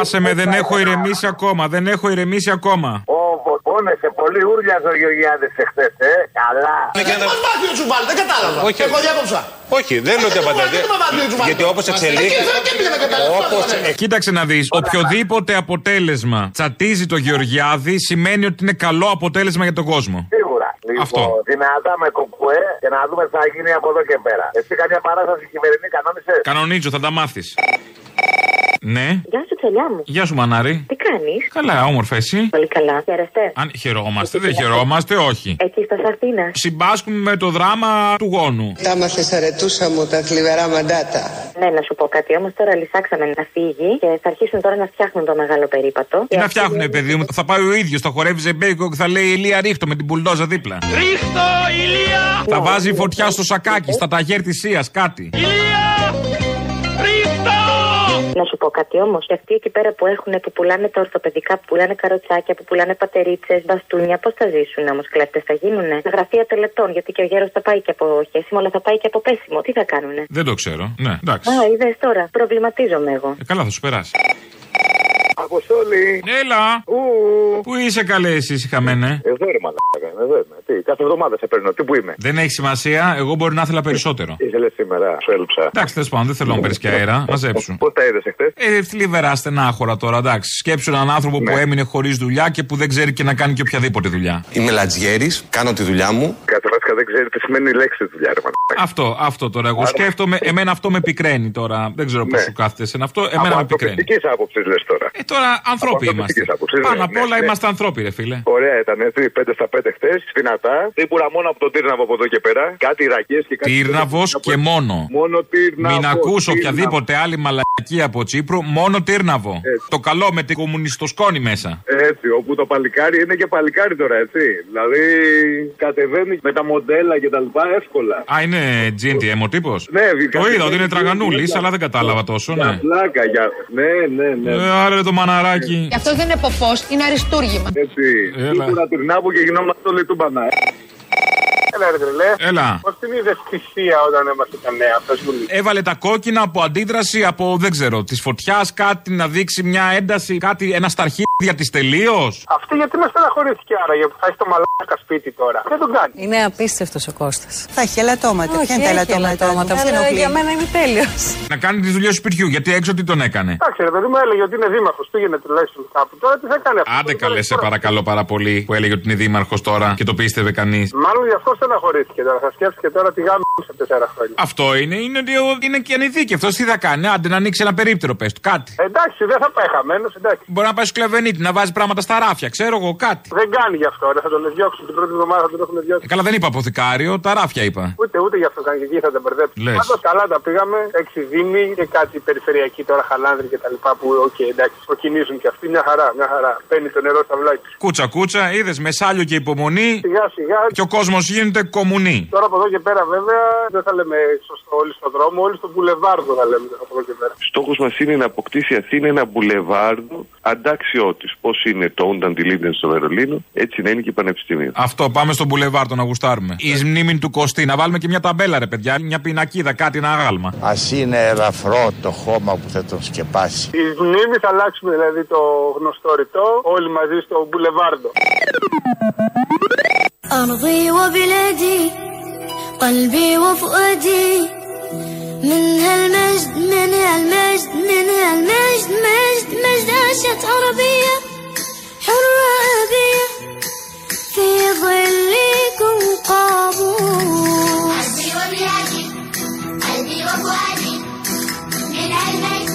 Άσε με, δεν έχω ηρεμήσει ακόμα. Δεν έχω ηρεμήσει ακόμα. Όπω πόνεσαι πολύ ούρλια ο Γεωργιάδη εχθές, ε. Καλά. Πώ μάθει ο Τσουβάλ, δεν κατάλαβα. Όχι. Εγώ διάκοψα. Όχι, δεν λέω ότι απαντάτε. Γιατί όπως εξελίχθηκε. Όπως... Κοίταξε να δεις. Οποιοδήποτε αποτέλεσμα τσατίζει το Γεωργιάδη σημαίνει ότι είναι καλό αποτέλεσμα για τον κόσμο. Σίγουρα. Λοιπόν, Αυτό. δυνατά με κουκουέ και να δούμε τι θα γίνει από εδώ και πέρα. Εσύ καμιά παράσταση χειμερινή κανόνισες; Κανονίζω, θα τα μάθεις. Ναι. Γεια σου, τσελιά μου. Γεια σου, Μανάρη. Τι κάνεις; Καλά, όμορφα εσύ; Πολύ καλά. Χαίρεστε; Αν χαιρόμαστε, δεν χαιρόμαστε, όχι. Εκεί στα Σαρτίνα. Συμπάσχουμε με το δράμα του γόνου. Τα μάθες αρετούσα μου τα θλιβερά μαντάτα. Ναι, να σου πω κάτι. Όμως τώρα λυσάξαμε να φύγει και θα αρχίσουν τώρα να φτιάχνουν το μεγάλο περίπατο. Τι να φτιάχνουνε, παιδί μου. Θα πάει ο ίδιος, θα χορεύει ζεμπέικο και θα λέει Ηλία ρίχτω με την πουλντόζα δίπλα. Ρίχτω, ηλία. Θα βάζει φωτιά στο σακάκι, στα ταγέρ της Σίας, κάτι. Ηλία. Ρίχτω. Να σου πω κάτι όμως. Και αυτοί εκεί πέρα που έχουν, που πουλάνε τα ορθοπαιδικά, που πουλάνε καροτσάκια, που πουλάνε πατερίτσες, μπαστούνια, πώς θα ζήσουν όμως κλέφτες, θα γίνουνε; Τα γραφεία τελετών, γιατί και ο γέρος θα πάει και από χέσιμο, αλλά θα πάει και από πέσιμο. Τι θα κάνουνε; Δεν το ξέρω. Ναι, εντάξει. Α, είδες τώρα. Προβληματίζομαι εγώ. Ε, καλά, θα σου περάσει. Αποστόλη. Έλα. Πού είσαι καλέ εσύ, χαμένε; Εδώ ρε μαλάκα, εδώ είμαι. Τι, κάθε εβδομάδα σε παίρνω. Τι που είμαι. Δεν έχει σημασία, εγώ μπορεί να ήθελα περισσότερο. Ήθελε σήμερα, σου έλειψα. Εντάξει, τέλος πάντων, δεν θέλω να μου παίρνεις και αέρα. Μαζέψου. Πώ τα είδες εχθές; Ε, θλιβερά στενάχωρα τώρα, εντάξει. Σκέψου έναν άνθρωπο που έμεινε χωρίς δουλειά και που δεν ξέρει και να κάνει και οποιαδήποτε δουλειά. Είμαι λατζιέρης, κάνω τη δουλειά μου. Καταρχά δεν ξέρει τι σημαίνει η λέξη δουλειά, ρε μαλάκα. Αυτό, αυτό τώρα. Εγώ σκέφτομαι, εμένα αυτό με πικραίνει τώρα. Δεν ξέρω πώς σου κάθεται σε αυτό. Εμένα με πικραίνει. Ανθρωπιστικής άποψης λες τώρα. Ε, τώρα άνθρωποι Από είμαστε. ανθρωπιστικής άποψης, Πάνω ναι, απ' ναι, όλα ναι. είμαστε ανθρώποι, ρε φίλε. Ωραία ήταν έτσι, 5 στα 5 χθες, δυνατά. Τύπουρα μόνο από τον Τύρναβο από εδώ και πέρα. Κάτι ρακίε και κάτι. Τύρναβος και μόνο. Μόνο Τύρναβος. Μην ακούς Τύρναβος. οποιαδήποτε άλλη μαλακία από Τσίπρου, μόνο Τύρναβο. Το καλό με την κομμουνιστοσκόνη μέσα. Έτσι, όπου το παλικάρι είναι και παλικάρι τώρα, έτσι. Δηλαδή κατεβαίνει με τα μοντέλα και τα λοιπά εύκολα. Α, είναι GNTM ο τύπο. Ναι, Το είδα ότι είναι τραγανούλης, αλλά δεν κατάλαβα τόσο, ναι. Πλάκα για. Ναι, ναι, ναι. Ε, Άρα το μαναράκι. Και αυτό δεν είναι ποπός, είναι αριστούργημα. Έτσι. Έλα. Τύπουρα Τύρναβο και γινόμαστε όλοι τούμπανα. Έλα, ρε τρελέ. Έλα. Πώς την είδες στη θεία όταν είμαστε τα νέα, πε μου λίγο. Έβαλε τα κόκκινα από αντίδραση από δεν ξέρω, της φωτιάς, κάτι να δείξει μια ένταση, κάτι, ένα σταρχίδια της τελείως; Αυτή γιατί με στεναχωρήθηκε άρα, γιατί θα έχει το μαλάκα σπίτι τώρα. Δεν τον κάνει. Είναι απίστευτος ο Κώστας. Θα έχει ελαττώματα. Όχι, Ποια είναι τα έχει ελαττώματα. ελαττώματα. Ποια Αλλά ενοχλεί; για μένα είναι τέλειος. Να κάνει τη δουλειά του σπιτιού, γιατί έξω τι τον έκανε; Εντάξει, ρε παιδί μου έλεγε ότι είναι δήμαρχος, πήγαινε τουλάχιστον κάπου. Τώρα τι θα κάνει αυτό; Άντε καλέ, σε παρακαλώ πάρα πολύ που έλεγε ότι είναι δήμαρχος τώρα και το πίστευε κανείς. Μάλλον γι' αυτό στεναχωρήθηκε τώρα. Θα σκέφτηκε τώρα τη γάμη σε τέσσερα χρόνια. Αυτό είναι, είναι ότι ο- είναι και ανειδίκευτο. Τι θα κάνει, άντε να ανοίξει ένα περίπτερο, πες του, κάτι. Εντάξει, δεν θα πάει χαμένος, εντάξει. Μπορεί να πάει στο κλεβενίτη, να βάζει πράγματα στα ράφια, ξέρω εγώ, κάτι. Δεν κάνει γι' αυτό, ρε. Θα τον διώξουν την πρώτη εβδομάδα, θα τον έχουν διώξει. Ε, καλά, δεν είπα αποθηκάριο, τα ράφια είπα. Ούτε, ούτε γι' αυτό κάνει και εκεί θα τον μπερδέψει. Λες. Πάντως καλά τα πήγαμε. Έξι δήμοι και κάτι περιφερειακοί τώρα Χαλάνδρι και τα λοιπά που, οκ, εντάξει, προκινήσουν και αυτοί. Μια χαρά, μια χαρά. Παίρνει το νερό στ' αυλάκι. Κούτσα κούτσα, είδες με σάλιο και υπομονή Σιγά σιγά. και ο κόσμος γίνεται κομμουνί. Τώρα από εδώ και πέρα βέβαια δεν θα λέμε σωστό όλοι στον δρόμο, όλοι στον μπουλεβάρδο θα λέμε από εδώ και πέρα. Στόχος μας είναι να αποκτήσει η Αθήνα ένα μπουλεβάρδο αντάξιό της. Πώς είναι το Unter den Linden στο Βερολίνο, έτσι να είναι και η Πανεπιστημίου. Αυτό, πάμε στον μπουλεβάρ να γουστάρουμε. Η μνήμη του Κωστή, να βάλουμε και μια ταμπέλα, ρε παιδιά, μια πινακίδα, κάτι, ένα άγαλμα. Α είναι ελαφρό το χώμα που θα τον σκεπάσει. Η μνήμη θα αλλάξουμε δηλαδή το γνωστό ρητό όλοι μαζί στο μπουλεβάρδο. أرضي وبلادي قلبي وفؤادي. من هالمجد من هالمجد من هالمجد مجد مجد عاشت عربية حرة أبية. في ظلكم قابوس قلبي وبلادي قلبي وفؤادي. من هالمجد.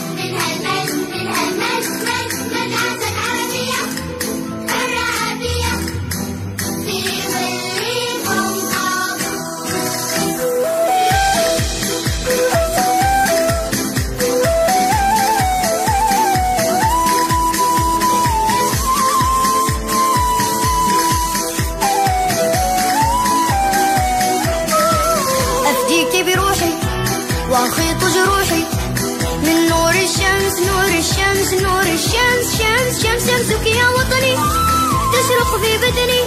نور الشمس شمس شمس شمسك يا وطني تشرق في بدني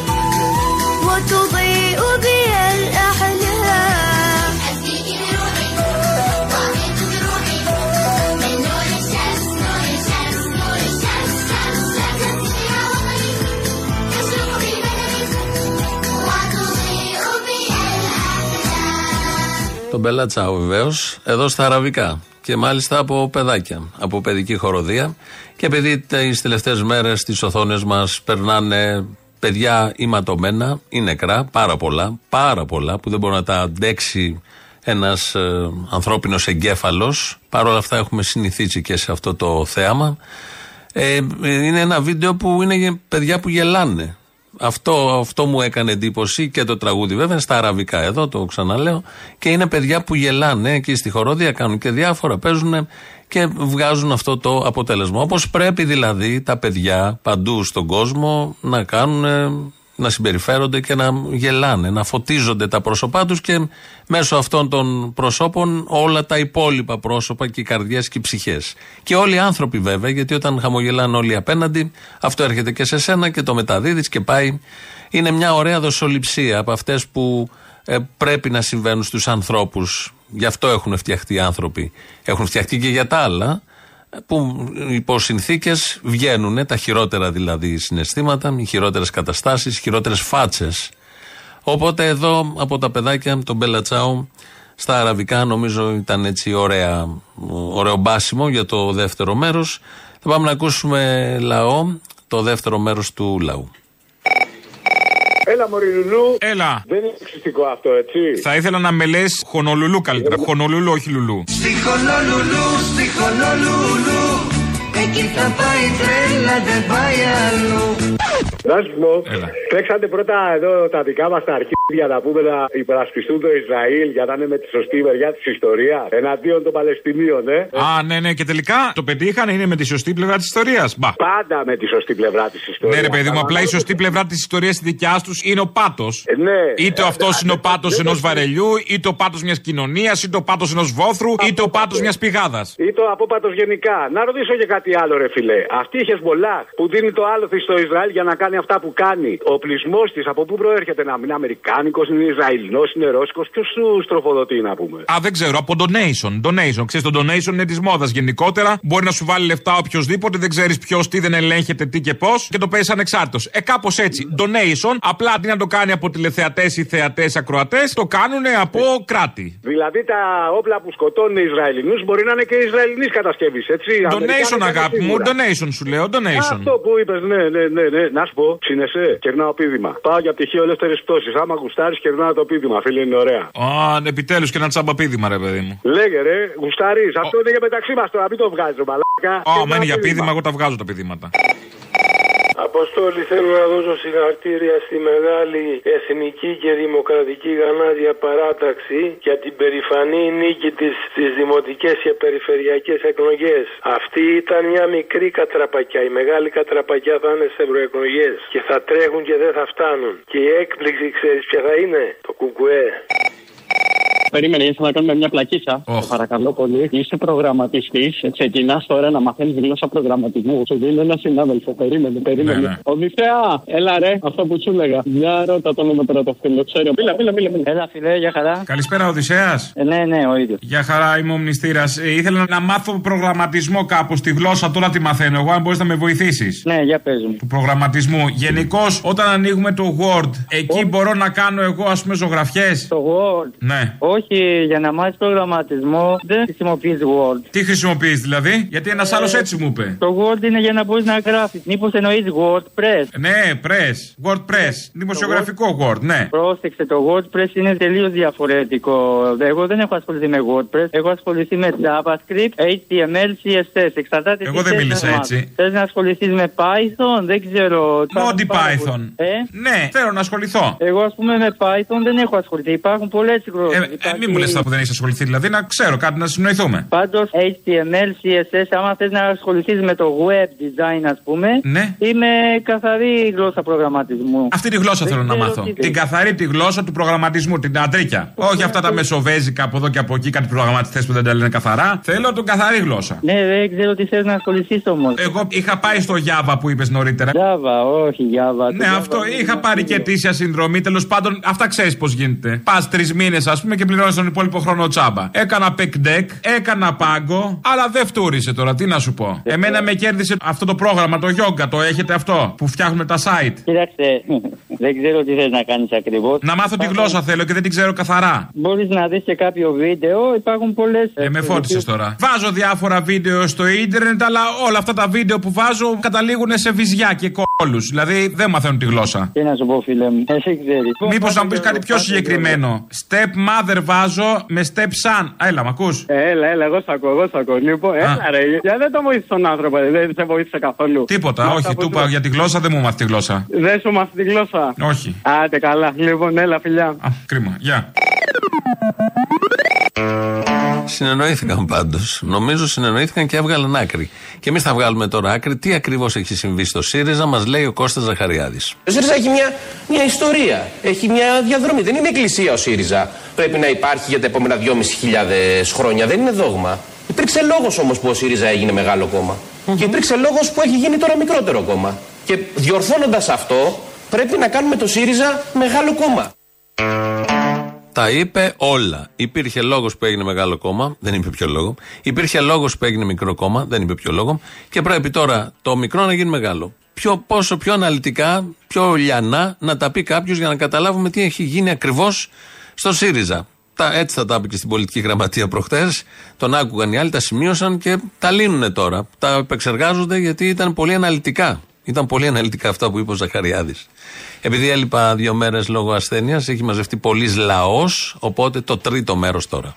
وتضيء بي الأحلام أفديك بروحي وأخيط جروحي من نور الشمس نور الشمس نور الشمس شمس شمسك يا وطني تشرق في بدني وتضيء بي Τον Μπέλα Τσάου βεβαίω, εδώ στα αραβικά. Και μάλιστα από παιδάκια, από παιδική χοροδία. Και επειδή τις τελευταίες μέρες στι οθόνες μας περνάνε παιδιά ηματωμένα ή νεκρά, πάρα πολλά, πάρα πολλά, που δεν μπορεί να τα αντέξει ένας ε, ανθρώπινος εγκέφαλος. Παρ' όλα αυτά έχουμε συνηθίσει και σε αυτό το θέαμα. Ε, είναι ένα βίντεο που είναι για παιδιά που γελάνε. Αυτό, αυτό μου έκανε εντύπωση και το τραγούδι βέβαια στα αραβικά εδώ, το ξαναλέω. Και είναι παιδιά που γελάνε εκεί στη χορόδια, κάνουν και διάφορα, παίζουν και βγάζουν αυτό το αποτέλεσμα. Όπως πρέπει δηλαδή τα παιδιά παντού στον κόσμο να κάνουν να συμπεριφέρονται και να γελάνε, να φωτίζονται τα πρόσωπά τους και μέσω αυτών των προσώπων όλα τα υπόλοιπα πρόσωπα και οι καρδιές και οι ψυχές. Και όλοι οι άνθρωποι βέβαια, γιατί όταν χαμογελάνε όλοι απέναντι, αυτό έρχεται και σε σένα και το μεταδίδεις και πάει. Είναι μια ωραία δοσοληψία από αυτές που ε, πρέπει να συμβαίνουν στους ανθρώπους. Γι' αυτό έχουν φτιαχτεί οι άνθρωποι. Έχουν φτιαχτεί και για τα άλλα, που υπό συνθήκες βγαίνουν τα χειρότερα δηλαδή συναισθήματα, οι χειρότερες καταστάσεις, οι χειρότερες φάτσες. Οπότε εδώ από τα παιδάκια, τον Μπελατσάου, στα αραβικά νομίζω ήταν έτσι ωραία, ωραίο μπάσιμο για το δεύτερο μέρος. Θα πάμε να ακούσουμε λαό, το δεύτερο μέρος του λαού. Έλα, Μωρή Λουλού. Έλα. Δεν είναι εξιστικό αυτό, έτσι. Θα ήθελα να με λες χονολουλού καλύτερα. Χονολουλού, όχι λουλού. Στη Χονολουλού, στη Χονολουλού Εκεί θα πάει η τρέλα, δεν πάει αλλού Να σου πω, τρέξατε πρώτα εδώ τα δικά μας τα αρχίδια να πούμε να υπερασπιστούν το Ισραήλ για να είναι με τη σωστή μεριά της ιστορίας εναντίον των Παλαιστινίων, ε. Α, ναι, ναι, και τελικά το πετύχαν, είναι με τη σωστή πλευρά της ιστορίας. Μπα. Πάντα με τη σωστή πλευρά της ιστορίας. Ναι, ρε παιδί μου, απλά η σωστή πλευρά της ιστορίας της δικιάς τους είναι ο πάτος. ναι. Είτε αυτός είναι ο πάτος ενός βαρελιού, είτε ο πάτος μιας κοινωνίας, είτε ο πάτος ενός βόθρου, είτε ο πάτος μιας πηγάδας. Ή το απόπατος γενικά. Να ρωτήσω και κάτι άλλο, ρε φιλέ. Αυτή η Χεσμολάχ που δίνει το άλοθη στο Ισραήλ για να κάνει αυτά που κάνει. Ο πλεισμό της από πού προέρχεται να είναι Αμερικάνικος, είναι Ισραηλινός, είναι Ρώσικος. Ποιος σου στροφοδοτεί να πούμε. Α, δεν ξέρω, από donation. Donation. Ξέρεις, το donation είναι της μόδας γενικότερα. Μπορεί να σου βάλει λεφτά οποιοδήποτε, δεν ξέρεις ποιος τι δεν ελέγχεται τι και πώς και το παίζεις ανεξάρτητος. Ε, κάπως έτσι. Donation, απλά αντί να το κάνει από τηλεθεατές ή θεατές ακροατές, το κάνουν από κράτη. Δηλαδή τα όπλα που σκοτώνουν οι Ισραηλινούς μπορεί να είναι και Ισραηλινής κατασκευής, έτσι. Donation, Αμερικάνικα αγάπη μου, σίγουρα. donation σου λέω, donation. Αυτό που είπες, ναι, ναι, ναι, ναι. Να σου πω, ψήνεσαι, κερνάω πείδημα. Πάω για πτυχίο ελεύθερης πτώσης. Άμα γουστάρεις, κερνάω το πείδημα, φίλε, είναι ωραία. Α, επιτέλους και ένα τσαμπαπίδημα, ρε παιδί μου. Λέγε ρε, γουστάρεις. Αυτό είναι για μεταξύ μας τώρα, μην το βγάζεις, ρε μαλάκα. Α, Κερνάω μένει για πείδημα. πίδημα, εγώ τα βγάζω τα πηδήματα. Αποστόλη, θέλω να δώσω συγχαρητήρια στη μεγάλη εθνική και δημοκρατική γανάζια παράταξη για την περηφανή νίκη της στις δημοτικές και περιφερειακές εκλογές. Αυτή ήταν μια μικρή κατραπακιά. Η μεγάλη κατραπακιά θα είναι στις ευρωεκλογές και θα τρέχουν και δεν θα φτάνουν. Και η έκπληξη ξέρεις ποια θα είναι, το κουκουέ. Περίμενε, ήρθα να κάνουμε μια πλακίτσα. Παρακαλώ πολύ. Είσαι προγραμματιστής. Ξεκινά τώρα να μαθαίνεις γλώσσα προγραμματισμού. Σου δίνω ένα συνάδελφο. Περίμενε, περίμενε. Ναι, ναι. Οδυθέα, έλα ρε, αυτό που σου έλεγα. Για ρώτα το όνομα τώρα το φίλο. Ξέρω. Μίλα, μίλα, μίλα. μίλα. Έλα, φιλέ, για χαρά. Καλησπέρα, Οδυσσέας. Ε, ναι, ναι, ο ίδιος. Για χαρά, είμαι ο μνηστήρας. Ε, ήθελα να μάθω προγραμματισμό κάπου στη γλώσσα, τώρα τη μαθαίνω εγώ, αν μπορείς να με βοηθήσεις. Ναι, για πες μου. Του προγραμματισμού. Γενικώς, όταν ανοίγουμε το Word, εκεί μπορώ να κάνω εγώ, ας πούμε, ζωγραφιές; Το Word. Ναι. Όχι, για να μάθεις προγραμματισμό δεν χρησιμοποιείς Word. Τι χρησιμοποιείς δηλαδή, γιατί ένας άλλος έτσι μου είπε. Το Word είναι για να μπορείς να γράφεις. Μήπως εννοείς WordPress; Ναι, press. WordPress. Δημοσιογραφικό Word, ναι. Πρόσεξε, το WordPress είναι τελείως διαφορετικό. Εγώ δεν έχω ασχοληθεί με WordPress. Έχω ασχοληθεί με JavaScript, HTML, CSS. Εξαρτάται Εγώ δεν μίλησα έτσι. Θες να ασχοληθείς με Python, δεν ξέρω. Monty Πάρα Python. πολύ. Ε; Ναι, θέλω να ασχοληθώ. Εγώ, ας πούμε, με Python δεν έχω ασχοληθεί. Υπάρχουν πολλές γλώσσες. Ε, μην μου λες αυτά που δεν έχεις ασχοληθεί, δηλαδή να ξέρω κάτι να συνοηθούμε. Πάντως, HTML, CSS, άμα θες να ασχοληθείς με το web design, ας πούμε, Ναι. είμαι καθαρή γλώσσα προγραμματισμού. Αυτή τη γλώσσα Δεν θέλω να ξέρω μάθω. τι Την καθαρή τη γλώσσα του προγραμματισμού, την αντρίκια. Όχι αυτά τα μεσοβέζικα από εδώ και από εκεί, κάτι προγραμματιστές που δεν τα λένε καθαρά. Θέλω την καθαρή γλώσσα. Ναι, δεν ξέρω τι θες να ασχοληθείς όμως. Εγώ είχα πάει στο Java που είπες νωρίτερα. Java, όχι Java. Ναι, αυτό είχα πάρει και αιτήσια συνδρομή. Τέλος πάντων, αυτά ξέρεις πώς γίνεται. Πας τρεις μήνες, ας πούμε, και πληρώνει τον υπόλοιπο χρόνο τσάμπα. Έκανα πεκντεκ, έκανα πάγκο, αλλά δεν φτούρισε τώρα, τι να σου πω. Εμένα με κέρδισε αυτό το πρόγραμμα, το yoga, το έχετε αυτό, που φτιάχνουν τα site. Κοίταξε, δεν ξέρω τι θες να κάνεις ακριβώς. Να μάθω τη γλώσσα θέλω και δεν την ξέρω καθαρά. Μπορείς να δεις και κάποιο βίντεο, υπάρχουν πολλές. Ε, με φώτισες τώρα. Βάζω διάφορα βίντεο στο ίντερνετ, αλλά όλα αυτά τα βίντεο που βάζω καταλήγουν σε βυζιά και κόλους. Δηλαδή δεν μαθαίνουν τη γλώσσα. Τι να σου πω, φίλε μου, εσύ ξέρεις. Μήπως να μου πεις κάτι πιο συγκεκριμένο. Step mother βάζω με step son. Α, Έλα, μ' ακούς; Έλα, έλα, εγώ σ' ακούω, εγώ σ' ακούω. Λοιπόν, έλα ρε, για δεν το βοήθησε τον άνθρωπο, ρε, δεν σε βοήθησε καθόλου. Τίποτα, Μα όχι. αυτά Του που είπα για τη γλώσσα, δεν μου μάθει τη γλώσσα. Δεν σου μάθει τη γλώσσα. Όχι. Άντε καλά, λοιπόν, έλα φιλιά. Α, κρίμα. Γεια. Συνεννοήθηκαν πάντως. Νομίζω συνεννοήθηκαν και έβγαλαν άκρη. Και εμείς θα βγάλουμε τώρα άκρη. Τι ακριβώς έχει συμβεί στο ΣΥΡΙΖΑ, μας λέει ο Κώστας Ζαχαριάδης. Ο ΣΥΡΙΖΑ έχει μια, μια ιστορία, έχει μια διαδρομή. Δεν είναι εκκλησία ο ΣΥΡΙΖΑ. Πρέπει να υπάρχει για τα επόμενα 2.500 χρόνια. Δεν είναι δόγμα. Υπήρξε λόγος όμως που ο ΣΥΡΙΖΑ έγινε μεγάλο κόμμα. Και υπήρξε λόγος που έχει γίνει τώρα μικρότερο κόμμα. Και διορθώνοντας αυτό, πρέπει να κάνουμε το ΣΥΡΙΖΑ μεγάλο κόμμα. Τα είπε όλα. Υπήρχε λόγος που έγινε μεγάλο κόμμα, δεν είπε ποιο λόγο. Υπήρχε λόγος που έγινε μικρό κόμμα, δεν είπε ποιο λόγο. Και πρέπει τώρα το μικρό να γίνει μεγάλο. Πιο, πόσο πιο αναλυτικά, πιο λιανά να τα πει κάποιος για να καταλάβουμε τι έχει γίνει ακριβώς στο ΣΥΡΙΖΑ. Τα, έτσι θα τα είπε και στην πολιτική γραμματεία προχτές. Τον άκουγαν οι άλλοι, τα σημείωσαν και τα λύνουν τώρα. Τα επεξεργάζονται γιατί ήταν πολύ αναλυτικά. Ήταν πολύ αναλυτικά αυτά που είπε ο Ζαχαριάδης. Επειδή έλειπα δύο μέρες λόγω ασθένειας, έχει μαζευτεί πολλή λαός. Οπότε το τρίτο μέρος τώρα.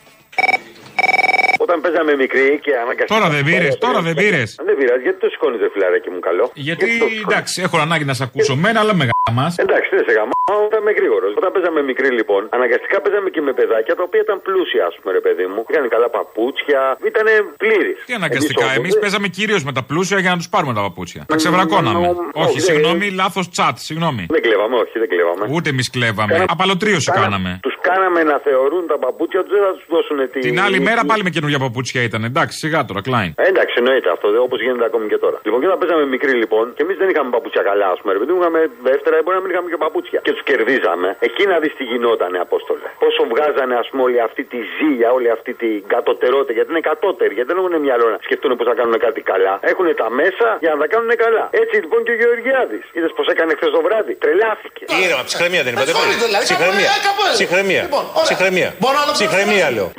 Όταν παίζαμε μικρή και αναγκαστικά. Τώρα δεν πήρες, τώρα δεν πήρες. Δεν πειράζει, γιατί το σηκώνει το φιλαράκι μου καλό. Γιατί εντάξει, έχω ανάγκη να σε ακούσω μένα, αλλά με γάμα. Εντάξει, δεν σε γαμάω, όταν είμαι γρήγορος. Όταν παίζαμε μικρή λοιπόν, αναγκαστικά παίζαμε και με παιδάκια τα οποία ήταν πλούσια, ας πούμε, ρε παιδί μου. Είχαν καλά παπούτσια, ήταν πλήρης. Τι αναγκαστικά, εμείς παίζαμε κυρίως με τα πλούσια για να τους πάρουμε τα παπούτσια. Τα ξεβρακώναμε. Όχι, συγγνώμη, λάθος τσάτ, συγγνώμη. Δεν κλέβαμε, όχι, δεν κλέβαμε. Ούτε εμείς κλέβαμε. Απαλωτρίωση κάναμε. Τους κάναμε να θεωρούν τα παπούτσια τους, δεν θα τους δώσουν την. Την άλλη μέρα πάλι με καινούργια παπούτσια ήταν. Εντάξει, σιγά τώρα, κλάιν. Ε, εντάξει, εννοείται αυτό, όπως γίνεται ακόμη και τώρα. Λοιπόν, και όταν παίζαμε μικρή λοιπόν, και εμείς δεν είχαμε παπούτσια καλά, ας πούμε, ρε παιδί μου, είχαμε δεύτερα, μπορεί να μην είχαμε και παπούτσια. Και τους κερδίζαμε. Εκεί να δεις τι γινότανε, Απόστολε. Πόσο βγάζανε, ας πούμε, όλη αυτή τη ζήλια, όλη αυτή την κατωτερότητα, γιατί είναι κατώτεροι, γιατί δεν έχουν μυαλό να σκεφτούν πώ θα κάνουν κάτι καλά. Έχουν τα μέσα για να τα κάνουν καλά. Έτσι λοιπόν και ο Γεωργιάδης. Είδες πώ έκανε χθες το βράδυ. Τρελάθηκε. Ήρεμα, ψυχραιμία δεν είπατε. Ψυχραιμία. Ψυχραιμία. Ψυχραιμία. Ψυχραιμία λέω.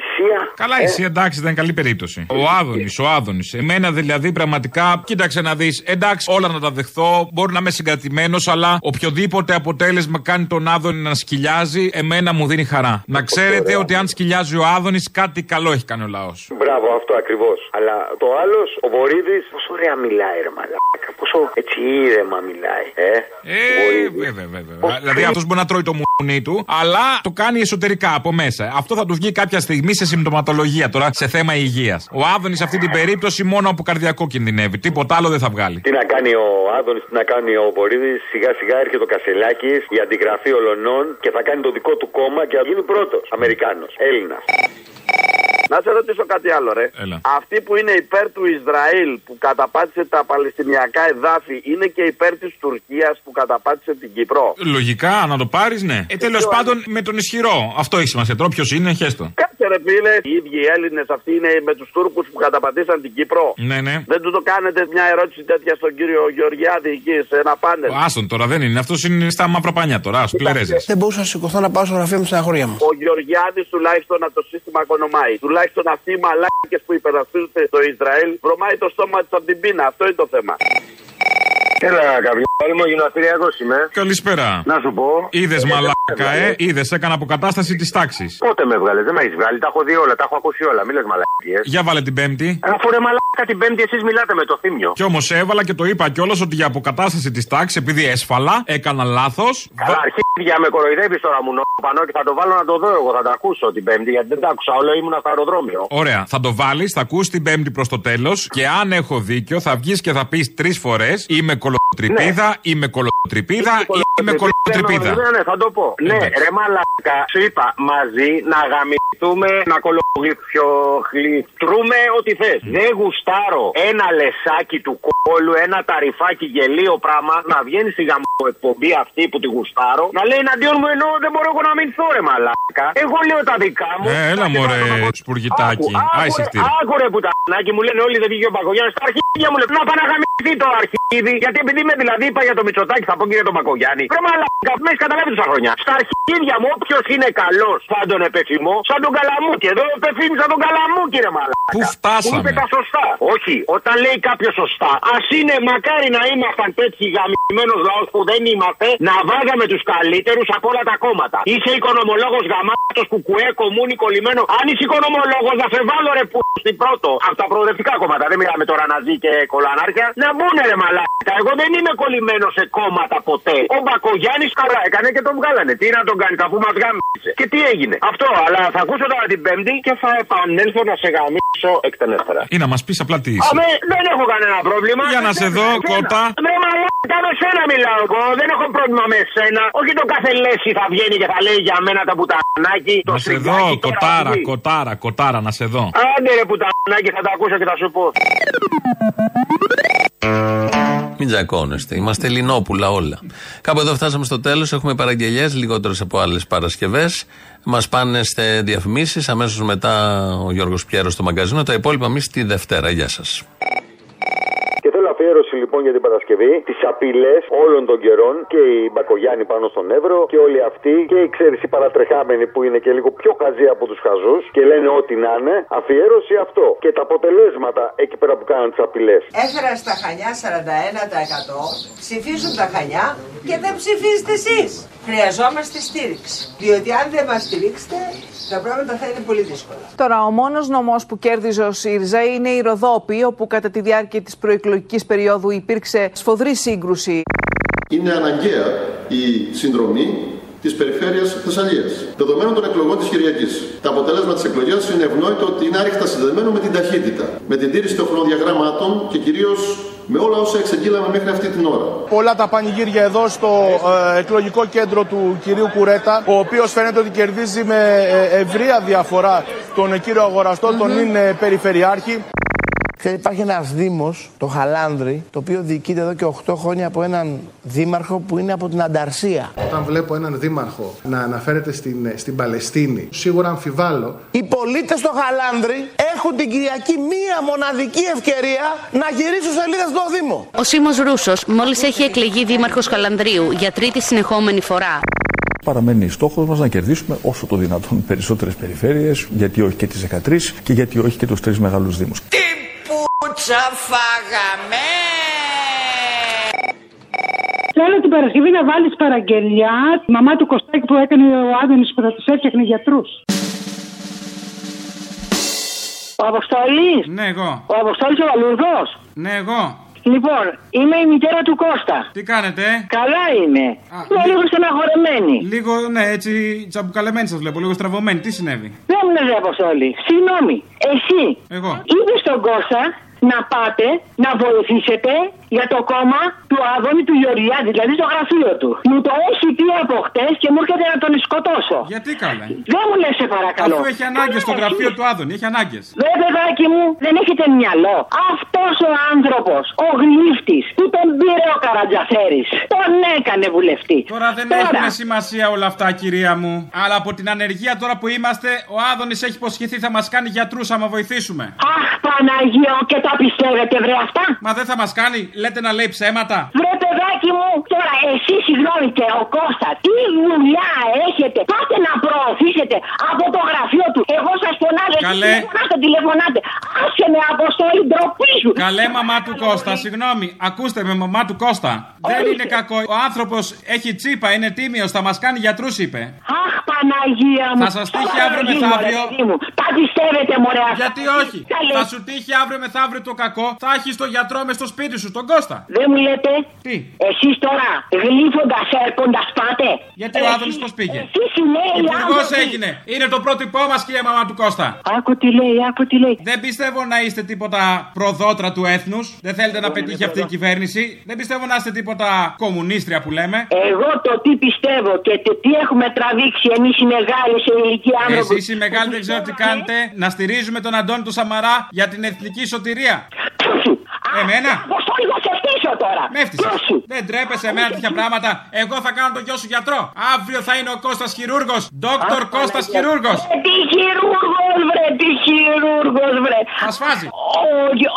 Καλά, εσύ εντάξει, ήταν καλή περίπτωση. Ο Άδωνης, ο Άδωνης. Εμένα δηλαδή πραγματικά, κοίταξε να δεις. Εντάξει, όλα να τα δεχθώ. Μπορεί να είμαι συγκρατημένος, αλλά οποιοδήποτε αποτέλεσμα κάνει τον Άδωνη να σκυλιάζει, εμένα μου δίνει χαρά. Να ξέρετε ότι αν σκυλιάζει ο Άδωνης, κάτι καλό έχει κάνει ο λαός. Μπράβο, αυτό ακριβώς. Αλλά το άλλος, ο Βορύδης, πόσο ωραία μιλάει, ρε μαλάκα. Πόσο έτσι ήρεμα μιλάει, ε; Ε, βέβαια, βέβαια. Δηλαδή αυτός μπορεί να τρώει το μουνί του, αλλά το κάνει εσωτερικά από μέσα. Αυτό θα του βγει κάποια στιγμή σε συμπτωματολογία τώρα σε θέμα υγείας. Ο Άδωνης σε αυτή την περίπτωση μόνο από καρδιακό κινδυνεύει. Τίποτα άλλο δεν θα βγάλει. Τι να κάνει ο Άδωνης, τι να κάνει ο Βορύδης, σιγά σιγά έρχεται ο Κασελάκης, η αντιγραφή ολονών και θα κάνει το δικό του κόμμα και θα γίνει πρώτος Αμερικάνος, Έλληνας. Να σε ρωτήσω κάτι άλλο, ρε. Έλα. Αυτοί που είναι υπέρ του Ισραήλ που καταπάτησε τα Παλαιστινιακά εδάφη είναι και υπέρ της Τουρκίας που καταπάτησε την Κύπρο; Λογικά, να το πάρεις, ναι. Ε, τέλος πάντων με τον ισχυρό. Αυτό έχει σημασία. Τώρα ποιος είναι, χέστο. Κάτσε ρε φίλε, οι ίδιοι οι Έλληνες αυτοί είναι με τους Τούρκους που καταπατήσαν την Κύπρο. Ναι, ναι. Δεν του το κάνετε μια ερώτηση τέτοια στον κύριο Γεωργιάδη εκεί σε ένα πάνελ; Άστον τώρα δεν είναι. Αυτός είναι στα μαύρα πανιά τώρα. Α πλερέζε. Δεν μπορούσα να σηκωθώ να πάω στο γραφείο μου στην αγορία μου. Ο Γεωργιάδης τουλάχιστον από το σύστημα οικονομάει. Τουλάχιστον αυτοί οι μαλάκες που υπερασπίζονται στο Ισραήλ βρωμάει το στόμα τους από την πείνα. Αυτό είναι το θέμα. Έλα, καβιόλ μου, γυμναστηριακός είμαι. Καλησπέρα. Να σου πω. Είδες Ε, μαλάκα, ε. έβγαλε. Είδες, έκανα αποκατάσταση της τάξης. Πότε με έβγαλε, δεν με έχεις βγάλει, τα έχω δει όλα, τα έχω ακούσει όλα, μη λες μαλακίε. Για βάλε την Πέμπτη. Αφού ρε μαλάκα την Πέμπτη εσείς μιλάτε με το θύμιο. Κι όμως έβαλα και το είπα κιόλας ότι για αποκατάσταση της τάξης, επειδή έσφαλα, έκανα λάθος. Καλά, αρχίδια με κοροϊδεύεις τώρα μου νοπανό και θα το βάλω να το δω εγώ, θα τα ακούσω την Πέμπτη γιατί δεν τα άκουσα, όλο ήμουν στο αεροδρόμιο. Ωραία, θα το βάλεις, θα ακούς την Πέμπτη προς το τέλος και αν έχω δίκιο θα βγεις και θα πεις τρεις φορές Είμαι κολοτρυπίδα, είμαι κολοτρυπίδα, είμαι κολοτρυπίδα. Ναι, ναι, θα το πω. Ναι, ρε μαλάκα, σου είπα μαζί να γαμηθούμε, να κολογλυφτρούμε ό,τι θες. Δεν γουστάρω ένα λεσάκι του κόλου, ένα ταρυφάκι γελίο πράγμα να βγαίνει στη γαμ... εκπομπή αυτή που τη γουστάρω, να λέει εναντίον μου ενώ δεν μπορώ εγώ να μηνθώ ρε μαλάκα. Εγώ λέω τα δικά μου. Ε, έλα μωρέ, σπουργητάκι. Άισιχτή. Άκου ρε πουτανάκι μου λένε όλοι δεν βγήκε ο Μπακογιάννη. Στα αρχίδια μου λένε να πάνε να γαμηθεί το αρχίδι. Γιατί επειδή με δηλαδή είπα για το Μητσοτάκι θα πω και για τον Μπακογιάννη. Ρε μαλάκα, με έχεις καταλάβει τόσα χρόνια. Στα αρχίδια μου όποιος είναι καλός σαν τον επεφημό, σαν τον καλαμούκι. Εδώ επεφήμισα τον καλαμούκι ρε μαλάκα. Πού φτάσαμε; Που είπε τα σωστά. Όχι, όταν λέει κάποιος σωστά, Α είναι μακάρι να ήμασταν τέτοιοι γαμμένο λαός που δεν είμαστε, να βάγαμε τους καλύτερους από όλα τα κόμματα. Είσαι οικονομολόγος γαμάτος που κουέ, κομμούνι, κολλημένο. Αν είσαι οικονομολόγος, να σε βάλω ρε που στην πρώτο. Από τα προοδευτικά κόμματα. Δεν μιλάμε τώρα ναζί και κολανάρχια. Να μπουν ρε μαλάκα. Εγώ δεν είμαι κολλημένος σε κόμματα ποτέ. Ο Μπακογιάννης καλά έκανε και τον βγάλανε. Τι να τον κάνει, αφού μας γάμισε. Και τι έγινε. Αυτό, αλλά θα ακούσω τώρα την Πέμπτη και θα επανέλθω να σε γαμίσω εκτενέστερα. Ή να μας πεις απλά τι είσαι. Αμέ, δεν έχω κανένα πρόβλημα. Για να σε δω, Εσένα. κότα. Με μαλάκα με σένα μιλάω εγώ. Δεν έχω πρόβλημα με σένα. Όχι το κάθε λέση θα βγαίνει και θα λέει για μένα τα πουτανάκι. Το Να σε στριγκάκι, δω, τώρα κοτάρα, αυτή. κοτάρα, κοτάρα, να σε δω. Άντε ρε πουτανάκι θα τα ακούσω και θα σου πω. Μην τζακώνεστε. Είμαστε Ελληνόπουλα όλα. Κάπου εδώ φτάσαμε στο τέλος. Έχουμε παραγγελίε, λιγότερες από άλλες Παρασκευές. Μας πάνε σε διαφημίσεις. Αμέσως μετά ο Γιώργος Πιέρος στο μαγκαζίνο. Τα υπόλοιπα εμείς τη Δευτέρα. Γεια σας. Και θέλω αφιέρωση λοιπόν για την Παρασκευή, τις απειλές όλων των καιρών και οι Μπακογιάννη πάνω στον Εύρο και όλοι αυτοί και οι ξέρεις οι παρατρεχάμενοι που είναι και λίγο πιο χαζοί από τους χαζούς και λένε ό,τι να είναι. Αφιέρωση αυτό. Και τα αποτελέσματα εκεί πέρα που κάνουν τις απειλές. Έφερας στα Χανιά 41%, ψηφίζουν τα Χανιά και δεν ψηφίζετε εσείς. Χρειαζόμαστε στήριξη. Διότι αν δεν μας στηρίξετε, τα πράγματα θα είναι πολύ δύσκολα. Τώρα, ο μόνος νομός που κέρδιζε ο ΣΥΡΙΖΑ είναι η Ροδόπη, όπου κατά τη διάρκεια της προεκλογικής περίοδου υπήρξε σφοδρή σύγκρουση. Είναι αναγκαία η συνδρομή της περιφέρειας Θεσσαλίας. Δεδομένων των εκλογών της Κυριακής. Το αποτέλεσμα της εκλογή είναι ευνόητο ότι είναι άρρηκτα συνδεδεμένο με την ταχύτητα, με την τήρηση των χρονοδιαγραμμάτων και κυρίως με όλα όσα εξεγγείλαμε μέχρι αυτή την ώρα. Όλα τα πανηγύρια εδώ στο ε, εκλογικό κέντρο του κυρίου Κουρέτα, ο οποίος φαίνεται ότι κερδίζει με ε, ευρεία διαφορά τον ε, κύριο αγοραστό, τον είναι περιφερειάρχη. Ξέρετε, υπάρχει ένας Δήμος, το Χαλάνδρη, το οποίο διοικείται εδώ και 8 χρόνια από έναν δήμαρχο που είναι από την Ανταρσία. Όταν βλέπω έναν δήμαρχο να αναφέρεται στην, στην Παλαιστίνη, σίγουρα αμφιβάλλω. Οι πολίτες στο Χαλάνδρη έχουν την Κυριακή μία μοναδική ευκαιρία να γυρίσουν σελίδα στο Δήμο. Ο Σίμος Ρούσος μόλις έχει εκλεγεί δήμαρχος Καλανδρίου για τρίτη συνεχόμενη φορά. Παραμένει στόχος μας να κερδίσουμε όσο το δυνατόν περισσότερες περιφέρειες, γιατί όχι και τις 13 και γιατί όχι και τους τρεις μεγάλους δήμους. Πουτσα φάγαμε. Θέλω την Παρασκευή να βάλεις παραγγελιά τη μαμά του Κωστάκη που έκανε ο Άδωνης που θα τους έφτιαχνε γιατρού. Ο Αποστόλη. Ναι, εγώ. Ο Αποστόλη ο Βαλουρδό. Ναι, εγώ. Λοιπόν, είμαι η μητέρα του Κώστα. Τι κάνετε, Καλά είμαι. Είμαι λίγο στεναχωρεμένη. Λίγο, ναι, έτσι τσαμπουκαλεμένη σας βλέπω, λίγο στραβωμένη. Τι συνέβη; Δεν μου λες, ρε Αποστόλη. Συγγνώμη. Εσύ Εγώ. είπε στον Κώστα; Να πάτε να βοηθήσετε για το κόμμα του Άδωνη του Γεωργιάδη, δηλαδή στο γραφείο του. Μου το έχει πει από χτες και μου έρχεται να τον σκοτώσω. Γιατί καλά. Δεν μου λες, σε παρακαλώ. Αφού έχει ανάγκες στο γραφείο του Άδωνη, έχει ανάγκες. Δε παιδάκι μου, δεν έχετε μυαλό. Αυτός ο άνθρωπος, ο γλύφτη, που τον πήρε ο Καρατζαφέρης, τον έκανε βουλευτή. Τώρα δεν έχουν σημασία όλα αυτά, κυρία μου. Αλλά από την ανεργία τώρα που είμαστε, ο Άδωνης έχει υποσχεθεί θα μας κάνει γιατρούς άμα βοηθήσουμε. Αχ, Παναγία, και τα πιστεύετε, βρε αυτά. Μα δεν θα μας κάνει, λέτε να λέει ψέματα. Βρε παιδάκι μου, τώρα εσύ συγγνώμη και ο Κώστα, τι δουλειά έχετε. Πάτε να προωθήσετε από το γραφείο του. Εγώ σας φωνάζω, εσείς Καλέ. τηλεφωνάτε, τηλεφωνάτε. Άσε με αποστόλη ντροπή σου. Καλέ μαμά του Κώστα, συγγνώμη, ακούστε με μαμά του Κώστα. Δεν είναι κακό. Ο άνθρωπος έχει τσίπα, είναι τίμιος, θα μας κάνει γιατρούς, είπε. Αχ, Παναγία μου. Θα σας τύχει Τώρα αύριο γη μου, μεθαύριο. ρε παιδί μου. Τα πιστεύετε, μωρέ αυτά. Γιατί όχι. Καλέ. Θα σου τύχει αύριο μεθαύριο το κακό, θα έχεις το γιατρό μες στο σπίτι σου, τον Κώστα. Δεν μου λέτε. Τι; Εσείς τώρα γλύφοντας, έρχοντας πάτε. Γιατί ο Άδωνη πώς πήγε; Εσείς οι νέοι Υπουργός άνθρωποι. έγινε. Είναι το πρότυπό μας, κύριε μαμά του Κώστα. Άκου τι λέει, άκου τι λέει. Δεν πιστεύω να είστε τίποτα προδότρα του έθνους. Δεν θέλετε να πετύχει αυτή η κυβέρνηση. Δεν πιστεύω να είστε τίποτα κομμουνίστρια που λέμε. Εγώ το τι πιστεύω και το τι έχουμε τραβήξει εμείς οι μεγάλοι σε ηλικία άνθρωποι. Εσείς οι μεγάλοι δεν ξέρω τι κάνετε. Να στηρίζουμε τον Αντώνη του Σαμαρά για την εθνική σωτηρία. Εμένα; Αποστόλη, θα σε φτύσω τώρα. Με έφτιαξες. Δεν τρέπεσαι εμένα τέτοια πράγματα. Εγώ θα κάνω τον γιο σου γιατρό. Αύριο θα είναι ο Κώστας χειρούργος. Δόκτωρ Κώστας χειρούργος. Τι χειρούργος βρε, τι χειρούργος βρε. Θα σφάζει.